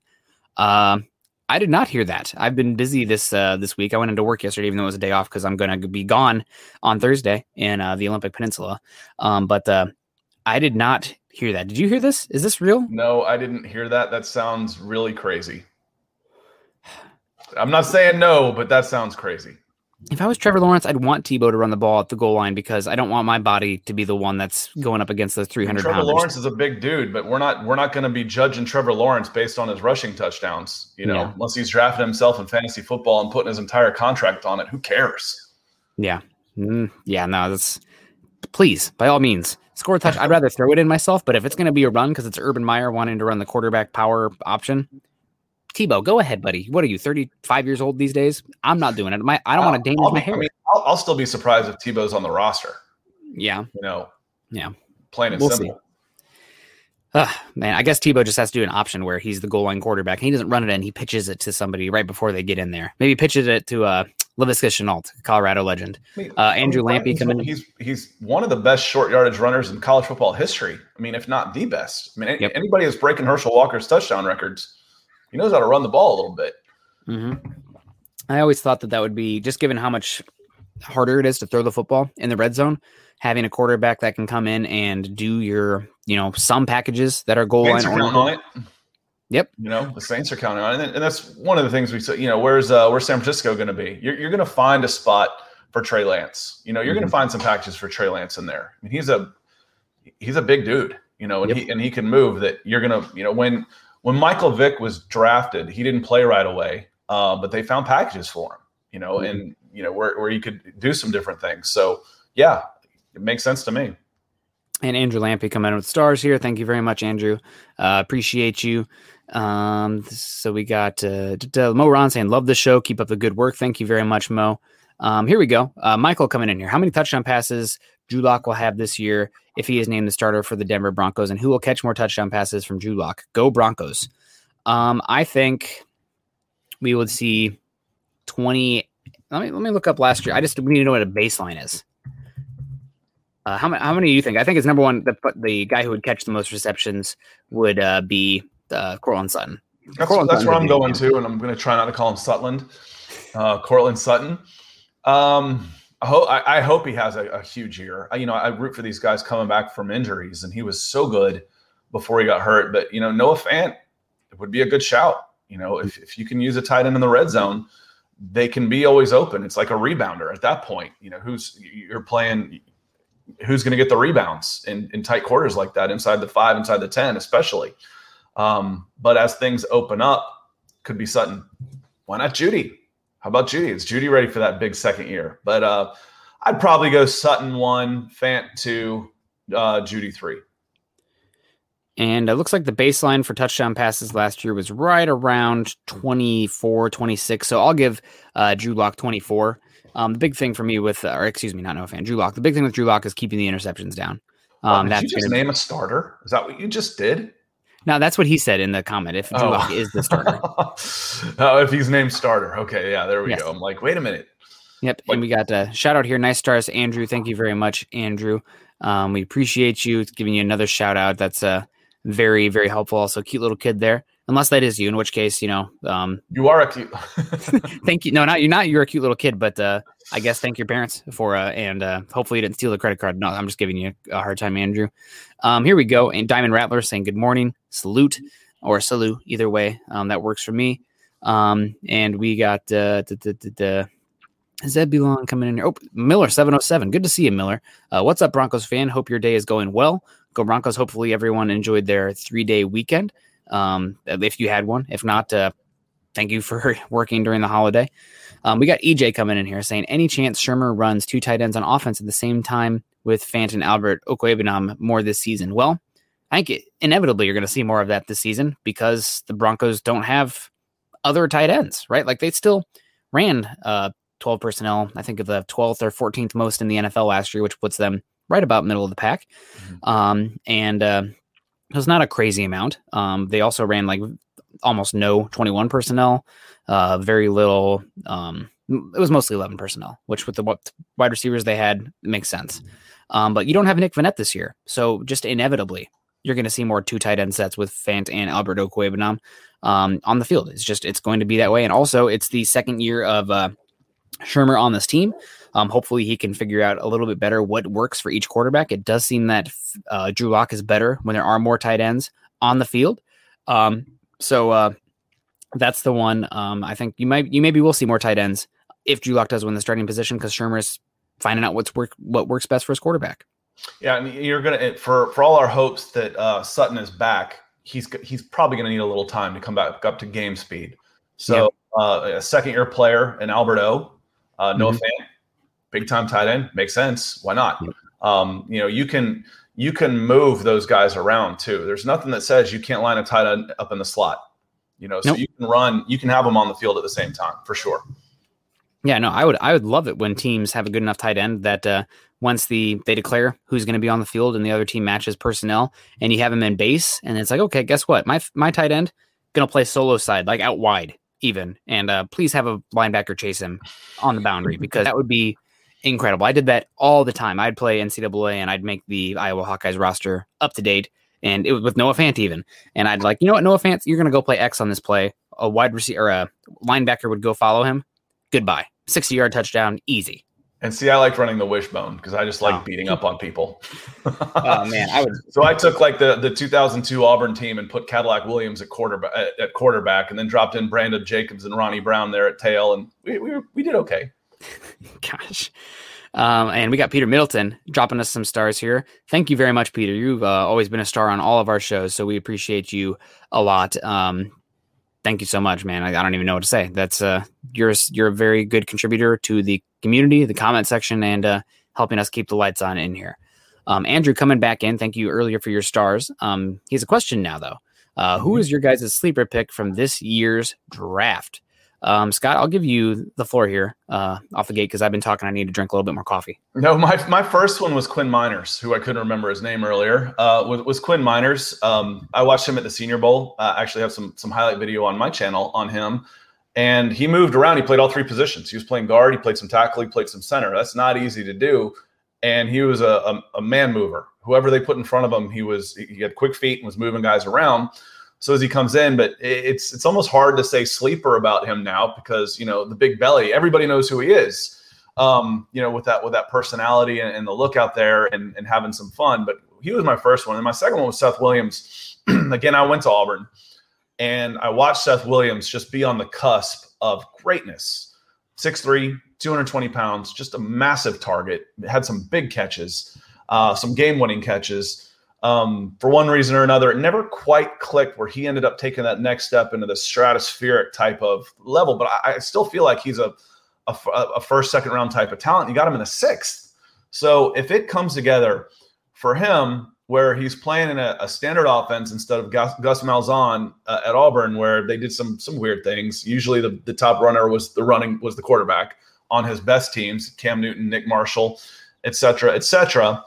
Um, I did not hear that. I've been busy this uh, this week. I went into work yesterday, even though it was a day off, because I'm going to be gone on Thursday in uh, the Olympic Peninsula. Um, but uh, I did not hear that. Did you hear this? Is this real? No, I didn't hear that. That sounds really crazy. I'm not saying no, but that sounds crazy. If I was Trevor Lawrence, I'd want Tebow to run the ball at the goal line because I don't want my body to be the one that's going up against the 300 Trevor pounders. Lawrence is a big dude, but we're not we're not going to be judging Trevor Lawrence based on his rushing touchdowns. You know, Yeah. unless he's drafted himself in fantasy football and putting his entire contract on it. Who cares? Yeah. Mm, yeah, no, that's please, by all means, score a touch. I'd rather throw it in myself, but if it's going to be a run because it's Urban Meyer wanting to run the quarterback power option, Tebow, go ahead, buddy. What are you, 35 years old these days? I'm not doing it. My, I don't want to damage my hair. I mean, I'll, I'll still be surprised if Tebow's on the roster. yeah. You know, Yeah. plain and We'll simple. Ugh, man, I guess Tebow just has to do an option where he's the goal line quarterback he doesn't run it in. He pitches it to somebody right before they get in there. Maybe pitches it to uh, Laviska Shenault, Colorado legend. Uh, Andrew Lampy he's- coming in. He's he's one of the best short yardage runners in college football history. I mean, if not the best. I mean, Yep. anybody that's breaking Herschel Walker's touchdown records, he knows how to run the ball a little bit. hmm I always thought that that would be just given how much harder it is to throw the football in the red zone, having a quarterback that can come in and do your, you know, some packages that are goal Saints line are on it. Yep. You know, the Saints are counting on it, and, that's one of the things we said. You know, where's uh, where's San Francisco going to be? You're, you're going to find a spot for Trey Lance. You know, you're going Mm-hmm. to find some packages for Trey Lance in there. I mean, he's a he's a big dude. You know, and Yep. he and he can move. That you're going to you know when when Michael Vick was drafted, he didn't play right away, uh, but they found packages for him. You know, Mm-hmm. and you know where where he could do some different things. So yeah, it makes sense to me. And Andrew Lampy coming in with stars here. Thank you very much, Andrew. Uh, appreciate you. Um, so we got uh, Mo Ron saying, Love the show. Keep up the good work. Thank you very much, Mo. Um, here we go. Uh, Michael coming in here. How many touchdown passes Drew Lock will have this year if he is named the starter for the Denver Broncos? And who will catch more touchdown passes from Drew Lock? Go Broncos. Um, I think we would see 20. Let me, let me look up last year. I just we need to know what a baseline is. Uh, how many? How many do you think? I think it's number one. The the guy who would catch the most receptions would uh, be uh, Courtland Sutton. That's, Courtland that's Sutton where I'm going to, and I'm going to try not to call him Sutland, uh, Courtland Sutton. Um, I hope I, hope he has a, a huge year. I, you know, I root for these guys coming back from injuries, and he was so good before he got hurt. But you know, Noah Fant would be a good shout. You know, if, if you can use a tight end in the red zone, they can be always open. It's like a rebounder at that point. You know, who's you're playing. Who's going to get the rebounds in, in tight quarters like that, inside the five, inside the ten, especially. Um, but as things open up, could be Sutton. Why not Jeudy? How about Jeudy? Is Jeudy ready for that big second year? But uh, I'd probably go Sutton one, Fant two, uh, Jeudy three. And it looks like the baseline for touchdown passes last year was right around 24, 26. So I'll give uh, Drew Lock 24. Um, the big thing for me with, or excuse me, not no fan, Drew Lock. The big thing with Drew Lock is keeping the interceptions down. Um, did that's you just gonna- name a starter? Is that what you just did? Now that's what he said in the comment. If Drew Oh. Lock is the starter, oh, if he's named starter. Okay, yeah, there we Yes. go. I'm like, wait a minute. Yep. Like- and we got uh, shout out here. Nice stars, Andrew. Thank you very much, Andrew. Um, we appreciate you giving you another shout out. That's uh, very, very helpful. Also, cute little kid there. Unless that is you, in which case, you know, um, You are a cute. thank you. No, not you're not. You're a cute little kid, but uh, I guess thank your parents for uh, and uh, hopefully you didn't steal the credit card. No, I'm just giving you a hard time, Andrew. Um, here we go. And Diamond Rattler saying good morning, salute or salute, either way. Um, that works for me. Um, and we got uh, the Zebulon coming in here. Oh, Miller seven oh seven. Good to see you, Miller. Uh, what's up, Broncos fan? Hope your day is going well. go Broncos. Hopefully, everyone enjoyed their three day weekend. Um, if you had one, if not, uh, thank you for working during the holiday. Um, we got EJ coming in here saying, any chance Shurmur runs two tight ends on offense at the same time with Fant and Albert Okwuegbunam more this season? Well, I think it, inevitably you're going to see more of that this season because the Broncos don't have other tight ends, right? Like they still ran uh, 12 personnel, I think of the 12th or 14th most in the NFL last year, which puts them right about middle of the pack. Mm-hmm. Um, and uh, it was not a crazy amount. Um, they also ran like almost no 21 personnel, uh, very little. Um, it was mostly 11 personnel, which with the wide receivers they had makes sense. Um, but you don't have Nick Vannett this year, so just inevitably you're going to see more two tight end sets with Fant and Albert Okwuegbunam um, on the field. It's just it's going to be that way, and also it's the second year of uh, Shurmur on this team. Um, hopefully, he can figure out a little bit better what works for each quarterback. It does seem that uh, Drew Lock is better when there are more tight ends on the field. Um, so uh, that's the one. Um, I think you might you maybe will see more tight ends if Drew Lock does win the starting position because Shurmur is finding out what's work what works best for his quarterback. Yeah, and you're gonna for for all our hopes that uh, Sutton is back. He's he's probably gonna need a little time to come back up to game speed. So yeah. uh, a second year player in Alberto, uh, no mm-hmm. fan, big time tight end makes sense. Why not? Um, you know, you can you can move those guys around too. There's nothing that says you can't line a tight end up in the slot. You know, so nope. you can run, you can have them on the field at the same time for sure. Yeah, no, I would I would love it when teams have a good enough tight end that uh, once the they declare who's going to be on the field and the other team matches personnel and you have him in base and it's like okay, guess what? My my tight end going to play solo side like out wide even and uh, please have a linebacker chase him on the boundary because that would be incredible. I did that all the time. I'd play NCAA and I'd make the Iowa Hawkeyes roster up to date, and it was with Noah Fant even. And I'd like, you know what, Noah Fant, you're gonna go play X on this play. A wide receiver a linebacker would go follow him. Goodbye. 60 yard touchdown, easy. And see, I liked running the wishbone because I just like oh. beating up on people. oh man, I would. So I took like the the 2002 Auburn team and put Cadillac Williams at quarterback at, quarterback, and then dropped in Brandon Jacobs and Ronnie Brown there at tail, and we we, we did okay. Gosh. Um, and we got Peter Middleton dropping us some stars here. Thank you very much, Peter. You've uh, always been a star on all of our shows, so we appreciate you a lot. Um, thank you so much, man. I, I, don't even know what to say. That's uh, you're you're a very good contributor to the community, the comment section, and uh, helping us keep the lights on in here. Um, Andrew coming back in. Thank you earlier for your stars. Um, he has a question now though. Uh, who mm-hmm. your guys' sleeper pick from this year's draft? Um, Scott, I'll give you the floor here uh, off the gate because I've been talking. I need to drink a little bit more coffee. No, my my first one was Quinn Meinerz, who I couldn't remember his name earlier. Uh, was, was Quinn Meinerz. Um, I watched him at the Senior Bowl. I actually have some some highlight video on my channel on him, and he moved around. He played all three positions. He was playing guard. He played some tackle. He played some center. That's not easy to do. And he was a, a, a man mover. Whoever they put in front of him, he was he had quick feet and was moving guys around so as he comes in, but it's it's almost hard to say sleeper about him now because you know the big belly. Everybody knows who he is. Um, you know, with that with that personality and, and the look out there and, and having some fun. But he was my first one, and my second one was Seth Williams. Again, I went to Auburn, and I watched Seth Williams just be on the cusp of greatness. 6'3", 220 pounds, just a massive target. Had some big catches, uh, some game winning catches um, for one reason or another, it never quite clicked where he ended up taking that next step into the stratospheric type of level. But I, I still feel like he's a, a, a, first, second round type of talent. You got him in the sixth. So if it comes together for him, where he's playing in a, a standard offense instead of Gus, Gus Malzahn uh, at Auburn, where they did some some weird things. Usually, the, the top runner was the running was the quarterback on his best teams, Cam Newton, Nick Marshall, et cetera, et cetera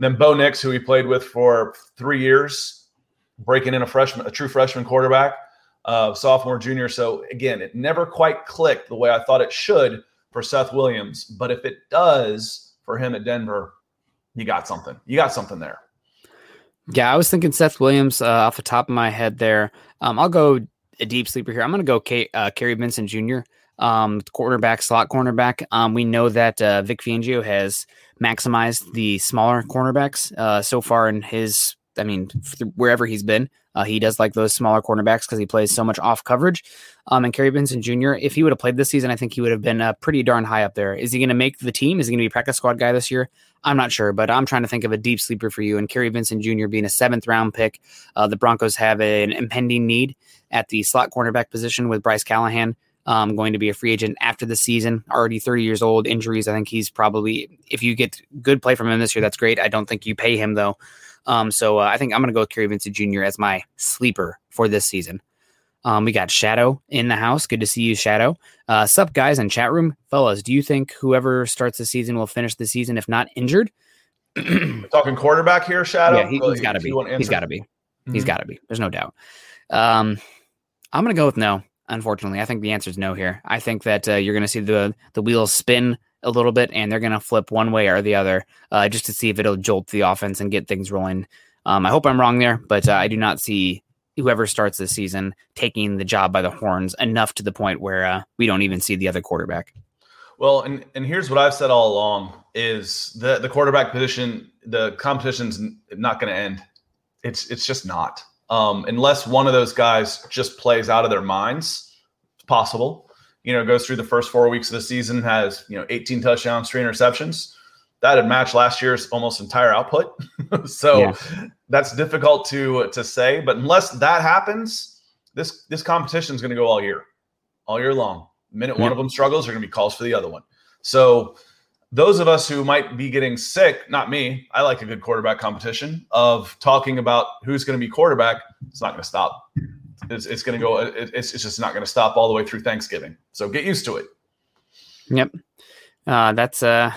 then Bo Nix, who he played with for three years, breaking in a freshman, a true freshman quarterback, uh, sophomore, junior. So again, it never quite clicked the way I thought it should for Seth Williams. But if it does for him at Denver, you got something. You got something there. Yeah, I was thinking Seth Williams uh, off the top of my head there. Um, I'll go a deep sleeper here. I'm going to go K- uh, Kary Vincent Jr um, slot cornerback. Um, we know that uh, Vic Fangio has maximized the smaller cornerbacks uh, so far in his I mean, wherever he's been, uh, he does like those smaller cornerbacks because he plays so much off coverage. Um, and Kary Vincent Jr., if he would have played this season, I think he would have been uh, pretty darn high up there. Is he going to make the team? Is he going to be a practice squad guy this year? I'm not sure, but I'm trying to think of a deep sleeper for you. And Kary Vincent Jr. being a seventh round pick, uh, the Broncos have an impending need at the slot cornerback position with Bryce Callahan. Um, going to be a free agent after the season, already 30 years old, injuries. I think he's probably, if you get good play from him this year, that's great. I don't think you pay him though. Um, so uh, I think I'm going to go with Kary Vincent Jr. as my sleeper for this season. Um, we got Shadow in the house. Good to see you, Shadow. Uh, sup, guys in chat room, fellas. Do you think whoever starts the season will finish the season if not injured? talking quarterback here, Shadow. Yeah, he, has got to be. He's got to be. He's got to be. There's no doubt. Um, I'm going to go with no. Unfortunately, I think the answer is no here. I think that uh, you're going to see the the wheels spin a little bit, and they're going to flip one way or the other uh, just to see if it'll jolt the offense and get things rolling. Um, I hope I'm wrong there, but uh, I do not see whoever starts this season taking the job by the horns enough to the point where uh, we don't even see the other quarterback. Well, and and here's what I've said all along: is the the quarterback position, the competition's not going to end. It's it's just not. Um, unless one of those guys just plays out of their minds, it's possible you know, goes through the first four weeks of the season, has, you know, 18 touchdowns, three interceptions. That had matched last year's almost entire output. so yeah. that's difficult to to say. But unless that happens, this this competition is going to go all year, all year long. The minute yeah. one of them struggles, there are going to be calls for the other one. So those of us who might be getting sick, not me, I like a good quarterback competition of talking about who's going to be quarterback. It's not going to stop. It's, it's going to go. It's, it's just not going to stop all the way through Thanksgiving. So get used to it. Yep. Uh, that's uh,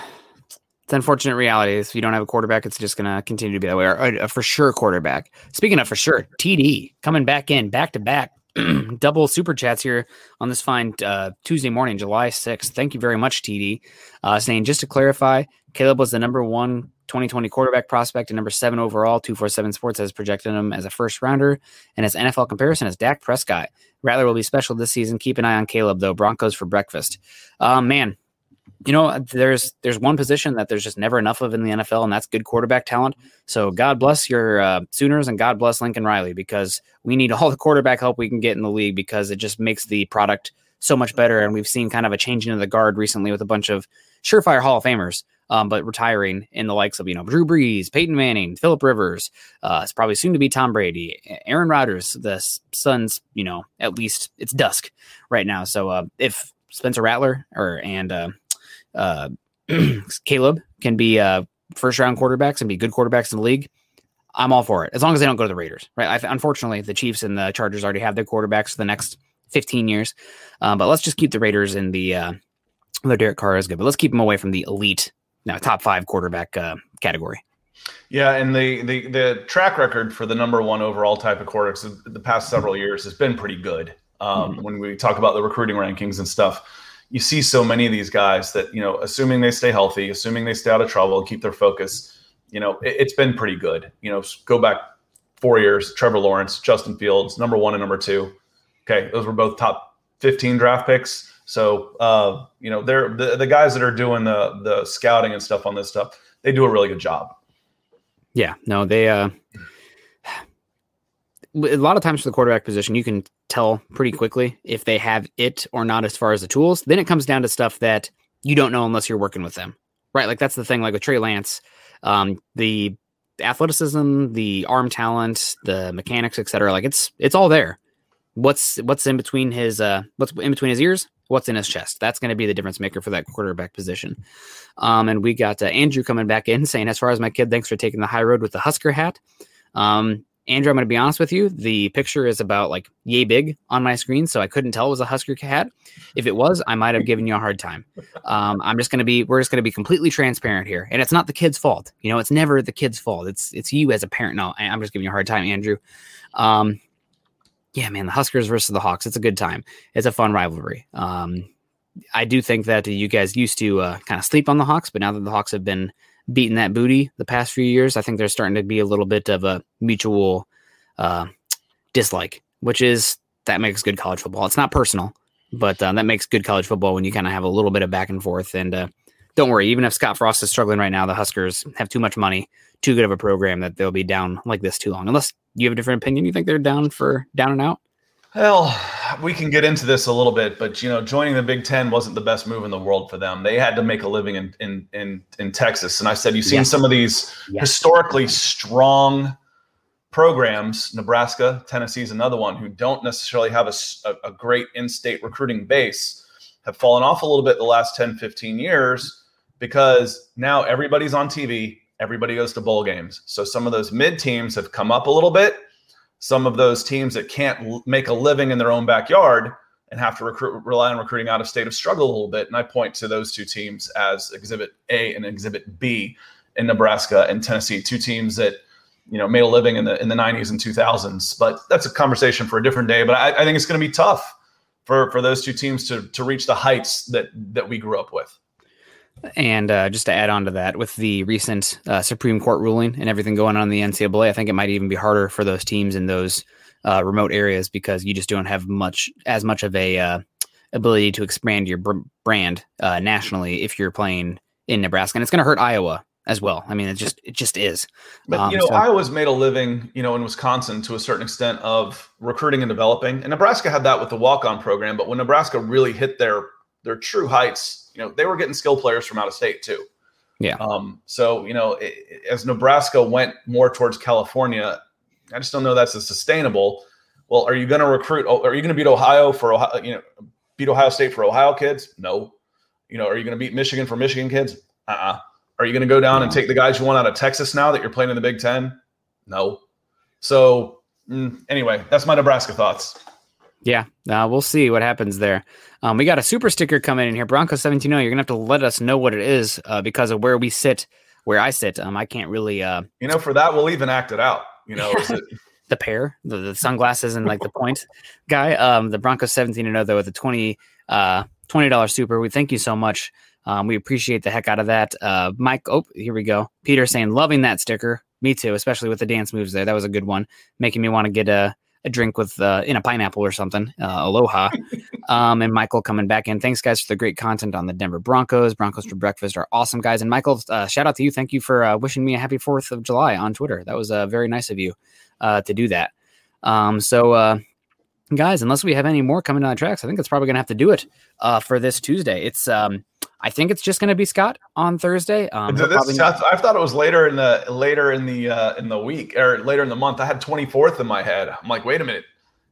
it's unfortunate reality. If you don't have a quarterback, it's just going to continue to be that way. Or a for sure quarterback. Speaking of for sure, TD coming back in back to back. double super chats here on this fine uh, Tuesday morning, July 6th. Thank you very much, TD. Uh, saying just to clarify, Caleb was the number one 2020 quarterback prospect and number seven overall. 247 Sports has projected him as a first rounder, and his NFL comparison is Dak Prescott. Rattler will be special this season. Keep an eye on Caleb, though. Broncos for breakfast. Um, man, you know, there's there's one position that there's just never enough of in the NFL, and that's good quarterback talent. So God bless your uh, Sooners and God bless Lincoln Riley because we need all the quarterback help we can get in the league because it just makes the product so much better. And we've seen kind of a changing of the guard recently with a bunch of surefire Hall of Famers um, but retiring in the likes of you know Drew Brees, Peyton Manning, Philip Rivers. Uh, it's probably soon to be Tom Brady, Aaron Rodgers. The Suns, you know, at least it's dusk right now. So uh, if Spencer Rattler or and uh, Caleb can be uh, first round quarterbacks and be good quarterbacks in the league. I'm all for it as long as they don't go to the Raiders, right? I, unfortunately, the Chiefs and the Chargers already have their quarterbacks for the next 15 years, um, but let's just keep the Raiders in the. Uh, Although Derek Carr is good, but let's keep him away from the elite now top five quarterback uh, category. Yeah, and the, the the track record for the number one overall type of quarterbacks the past several years has been pretty good. Um, mm-hmm. When we talk about the recruiting rankings and stuff, you see so many of these guys that you know, assuming they stay healthy, assuming they stay out of trouble, keep their focus. You know, it, it's been pretty good. You know, go back four years: Trevor Lawrence, Justin Fields, number one and number two. Okay, those were both top fifteen draft picks. So uh, you know, they're the, the guys that are doing the the scouting and stuff on this stuff. They do a really good job. Yeah, no, they. Uh, a lot of times for the quarterback position, you can tell pretty quickly if they have it or not as far as the tools. Then it comes down to stuff that you don't know unless you're working with them, right? Like that's the thing. Like with Trey Lance, um, the athleticism, the arm talent, the mechanics, etc. Like it's it's all there. What's what's in between his uh what's in between his ears? what's in his chest. That's going to be the difference maker for that quarterback position. Um, and we got uh, Andrew coming back in saying, as far as my kid, thanks for taking the high road with the Husker hat. Um, Andrew, I'm going to be honest with you. The picture is about like yay big on my screen, so I couldn't tell it was a Husker hat. If it was, I might have given you a hard time. Um, I'm just going to be, we're just going to be completely transparent here, and it's not the kid's fault. You know, it's never the kid's fault. It's it's you as a parent. No, I'm just giving you a hard time, Andrew. Um, yeah, man, the Huskers versus the Hawks. It's a good time. It's a fun rivalry. Um, I do think that you guys used to uh, kind of sleep on the Hawks, but now that the Hawks have been beating that booty the past few years, I think there's starting to be a little bit of a mutual uh, dislike, which is that makes good college football. It's not personal, but uh, that makes good college football when you kind of have a little bit of back and forth and uh, don't worry. Even if Scott Frost is struggling right now, the Huskers have too much money, too good of a program that they'll be down like this too long. Unless you have a different opinion, you think they're down for down and out? Well, we can get into this a little bit, but you know, joining the Big Ten wasn't the best move in the world for them. They had to make a living in in in, in Texas, and I said, you've seen Yes. some of these Yes. historically strong programs. Nebraska, Tennessee is another one who don't necessarily have a a great in-state recruiting base, have fallen off a little bit the last 10, 15 years because now everybody's on TV. Everybody goes to bowl games. So some of those mid teams have come up a little bit some of those teams that can't make a living in their own backyard and have to recruit rely on recruiting out of state have struggled a little bit. And i point to those two teams as exhibit a and exhibit b in nebraska and tennessee two teams that you know made a living in the in the 90s and 2000s but that's a conversation for a different day. But i, I think it's going to be tough for for those two teams to to reach the heights that that we grew up with And uh, just to add on to that, with the recent uh, Supreme Court ruling and everything going on in the NCAA, I think it might even be harder for those teams in those uh, remote areas because you just don't have much as much of a uh, ability to expand your br- brand uh, nationally if you're playing in Nebraska, and it's going to hurt Iowa as well. I mean, it just it just is. But Um, you know, so- Iowa's made a living, you know, in Wisconsin to a certain extent of recruiting and developing. And Nebraska had that with the walk-on program, but when Nebraska really hit their their true heights, you know, they were getting skill players from out of state too. Yeah. Um, so you know, i- i- as Nebraska went more towards California, I just don't know that's as sustainable. Well, are you going to recruit? oh, Are you going to beat Ohio for Ohio? You know, beat Ohio State for Ohio kids? No. You know, are you going to beat Michigan for Michigan kids? Uh-uh. Are you going to go down and take the guys you want out of Texas now that you're playing in the Big Ten? No. So mm, anyway, that's my Nebraska thoughts. Yeah, uh, we'll see what happens there. Um, we got a super sticker coming in here, Bronco seventeen. oh. You're gonna have to let us know what it is uh, because of where we sit, where I sit. Um, I can't really uh, You know, for that we'll even act it out. You know, it, the pair, the, the sunglasses and like the point guy. Um, the Bronco 17 and 0 though with the 20 uh twenty dollar super. We thank you so much. Um, we appreciate the heck out of that. Uh, Mike, oh, here we go. Peter saying loving that sticker. Me too, especially with the dance moves there. That was a good one, making me want to get a a drink with uh, in a pineapple or something. Uh, aloha. um, and Michael coming back in. Thanks guys for the great content on the Denver Broncos. Broncos for breakfast are awesome guys. And Michael, uh, shout out to you. Thank you for uh, wishing me a happy Fourth of July on Twitter. That was uh, very nice of you uh, to do that. Um, so, uh, guys, unless we have any more coming down the tracks, I think that's probably going to have to do it uh, for this Tuesday. It's, um, I think it's just going to be Scott on Thursday. Um, this- I, thought it was later in the later in the uh, in the week or later in the month. I had 24th in my head. I'm like, wait a minute,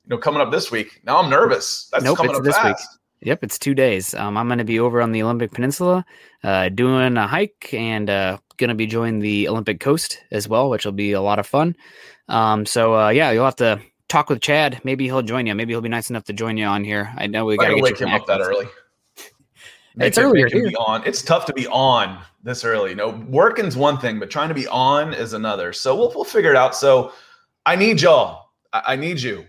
you know, coming up this week. Now I'm nervous. That's Nope, coming up this week. Yep, it's two days. Um, I'm going to be over on the Olympic Peninsula, uh, doing a hike, and uh, going to be joining the Olympic Coast as well, which will be a lot of fun. Um, so uh, yeah, you'll have to talk with Chad. Maybe he'll join you. Maybe he'll be nice enough to join you on here. I know we got to get wake you him up that early. It's earlier him here. be on. It's tough to be on this early. You know, working's one thing, but trying to be on is another. So we'll we'll figure it out. So I need y'all. I, I need you.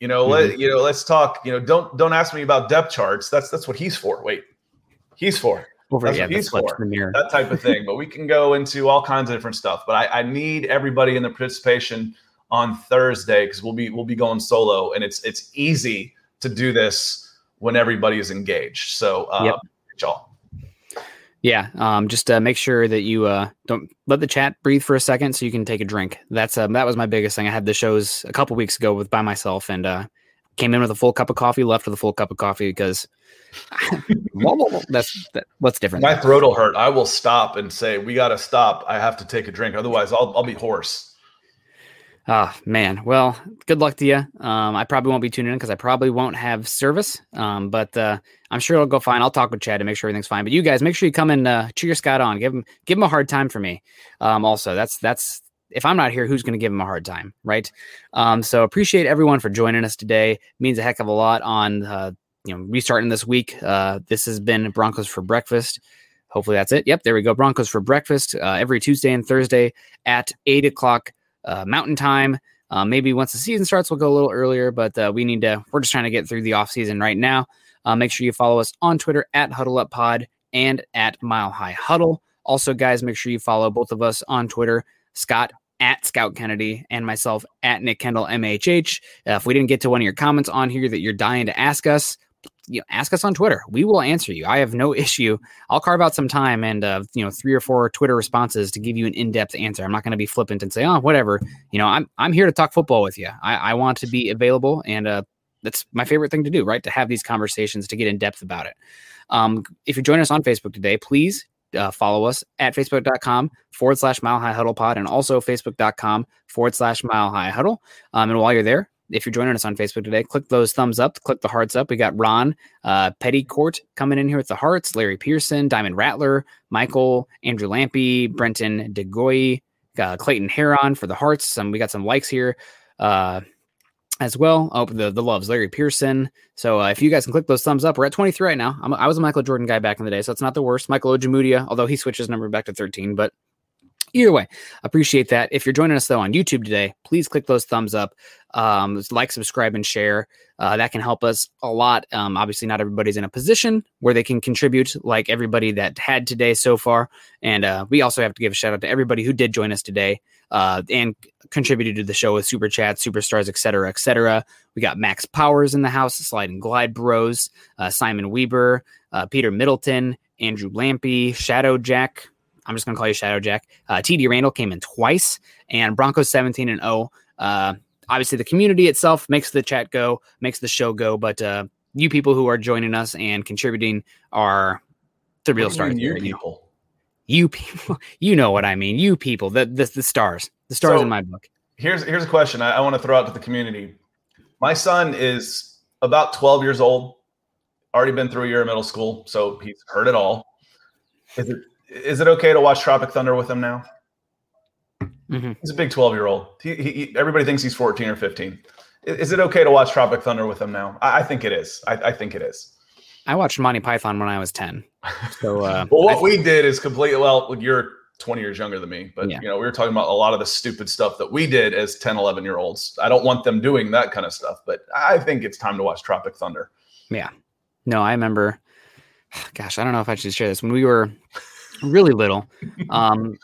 You know, Mm-hmm. let you know. Let's talk. You know, don't don't ask me about depth charts. That's that's what he's for. Wait, he's for Over That's yeah, what he's for. that type of thing. but we can go into all kinds of different stuff. But I, I need everybody in the participation on Thursday because we'll be we'll be going solo, and it's it's easy to do this when everybody is engaged. So uh, Yep. Y'all. Yeah, um, just uh, make sure that you uh, don't let the chat breathe for a second, so you can take a drink. That's um, that was my biggest thing. I had the shows a couple weeks ago with by myself, and uh, came in with a full cup of coffee, left with a full cup of coffee because that's that, what's different. My throat will hurt. I will stop and say, "We got to stop. I have to take a drink. Otherwise, I'll I'll be hoarse." Ah, man. Well, good luck to you. Um, I probably won't be tuning in because I probably won't have service. Um, but uh, I'm sure it'll go fine. I'll talk with Chad to make sure everything's fine. But you guys, make sure you come and uh, cheer Scott on. Give him give him a hard time for me. Um, also, that's that's if I'm not here, who's going to give him a hard time, right? Um, so appreciate everyone for joining us today. Means a heck of a lot on uh, you know restarting this week. Uh, this has been Broncos for breakfast. Hopefully that's it. Yep, there we go. Broncos for breakfast uh, every Tuesday and Thursday at eight o'clock uh, Mountain Time. Uh, maybe once the season starts, we'll go a little earlier, but uh, we need to. We're just trying to get through the off season right now. Uh, make sure you follow us on Twitter at Huddle Up Pod and at Mile High Huddle. Also, guys, make sure you follow both of us on Twitter. Scott at Scout Kennedy and myself at Nick Kendell MHH. Uh, if we didn't get to one of your comments on here that you're dying to ask us, you know, ask us on Twitter. We will answer you. I have no issue. I'll carve out some time and uh, you know three or four Twitter responses to give you an in depth answer. I'm not going to be flippant and say, oh, whatever. You know, I'm I'm here to talk football with you. I, I want to be available, and uh, that's my favorite thing to do. Right, to have these conversations to get in depth about it. Um, if you're joining us on Facebook today, please uh, follow us at facebook.com forward slash mile high huddle pod and also facebook.com forward slash mile high huddle. Um, and while you're there, if you're joining us on Facebook today, click those thumbs up, click the hearts up. We got Ron uh, Pettycourt coming in here with the hearts, Larry Pearson, Diamond Rattler, Michael, Andrew Lampy, Brenton DeGoy, uh, Clayton Heron for the hearts. Some we got some likes here uh, as well. Oh, the the loves, Larry Pearson. So uh, if you guys can click those thumbs up, we're at 23 right now. I'm, i was a Michael Jordan guy back in the day, so it's not the worst. Michael Ojemudia, although he switches number back to 13, but Either way, appreciate that. If you're joining us though on YouTube today, please click those thumbs up, um, like, subscribe, and share. Uh, that can help us a lot. Um, obviously, not everybody's in a position where they can contribute like everybody that had today so far. And uh, we also have to give a shout out to everybody who did join us today uh, and contributed to the show with super chats, superstars, etc., etc. We got Max Powers in the house, Slide and Glide Bros, uh, Simon Weber, uh, Peter Middleton, Andrew Lampy, Shadow Jack. I'm just going to call you Shadow Jack. Uh, TD Randall came in twice, and Broncos 17 and 0. Uh, obviously, the community itself makes the chat go, makes the show go, but uh, you people who are joining us and contributing are the real stars. You people. You people, you know what I mean. You people, the the, the stars, the stars so, in my book. Here's here's a question I, I want to throw out to the community. My son is about 12 years old, already been through a year of middle school, so he's heard it all. Is it is it okay to watch Tropic Thunder with him now? Mm-hmm. He's a big 12 year old. He, he, everybody thinks he's 14 or 15. Is it okay to watch Tropic Thunder with him now? I, I think it is. I, I, think it is. I watched Monty Python when I was 10. So, uh, well, what we did is completely, well, you're 20 years younger than me, but yeah. you know, we were talking about a lot of the stupid stuff that we did as 10, 11 year olds. I don't want them doing that kind of stuff, but I think it's time to watch Tropic Thunder. Yeah. No, I remember, gosh, I don't know if I should share this. When we were, really little. Um,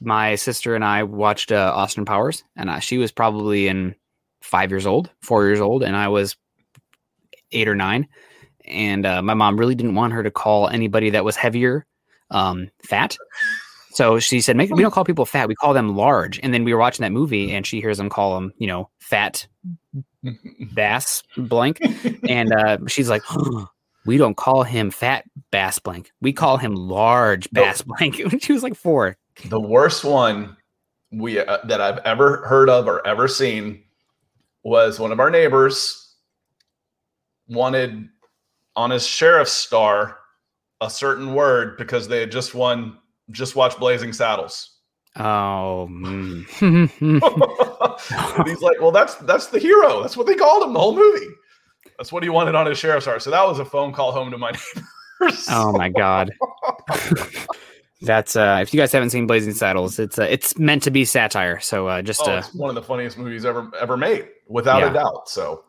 my sister and I watched uh, Austin Powers, and uh, she was probably in five years old, four years old, and I was eight or nine. And uh, my mom really didn't want her to call anybody that was heavier um, fat. So she said, "Make we don't call people fat; we call them large." And then we were watching that movie, and she hears them call them, you know, fat bass blank, and uh, she's like, we don't call him fat bass blank. We call him large bass blank. she was like four. The worst one we uh, that I've ever heard of or ever seen was one of our neighbors wanted on his sheriff's star a certain word because they had just won just watched Blazing Saddles. Oh, mm. he's like, well, that's that's the hero. That's what they called him the whole movie. That's what he wanted on his sheriff's heart. So that was a phone call home to my neighbors. Oh my god. That's uh if you guys haven't seen Blazing Saddles, it's uh, it's meant to be satire. So uh just oh, uh, one of the funniest movies ever ever made, without yeah. a doubt. So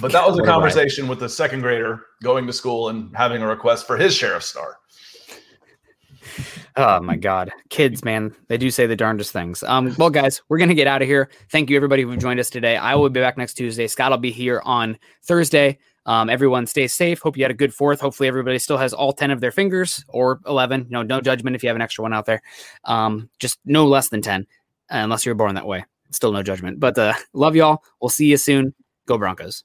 but that was a conversation with the second grader going to school and having a request for his sheriff's star. Oh my God, kids, man, they do say the darndest things. Um, well, guys, we're gonna get out of here. Thank you, everybody who joined us today. I will be back next Tuesday. Scott will be here on Thursday. Um, everyone stay safe. Hope you had a good fourth. Hopefully, everybody still has all 10 of their fingers or 11. You know, no judgment if you have an extra one out there. Um, just no less than 10, unless you're born that way. Still no judgment. But uh, love y'all. We'll see you soon. Go Broncos.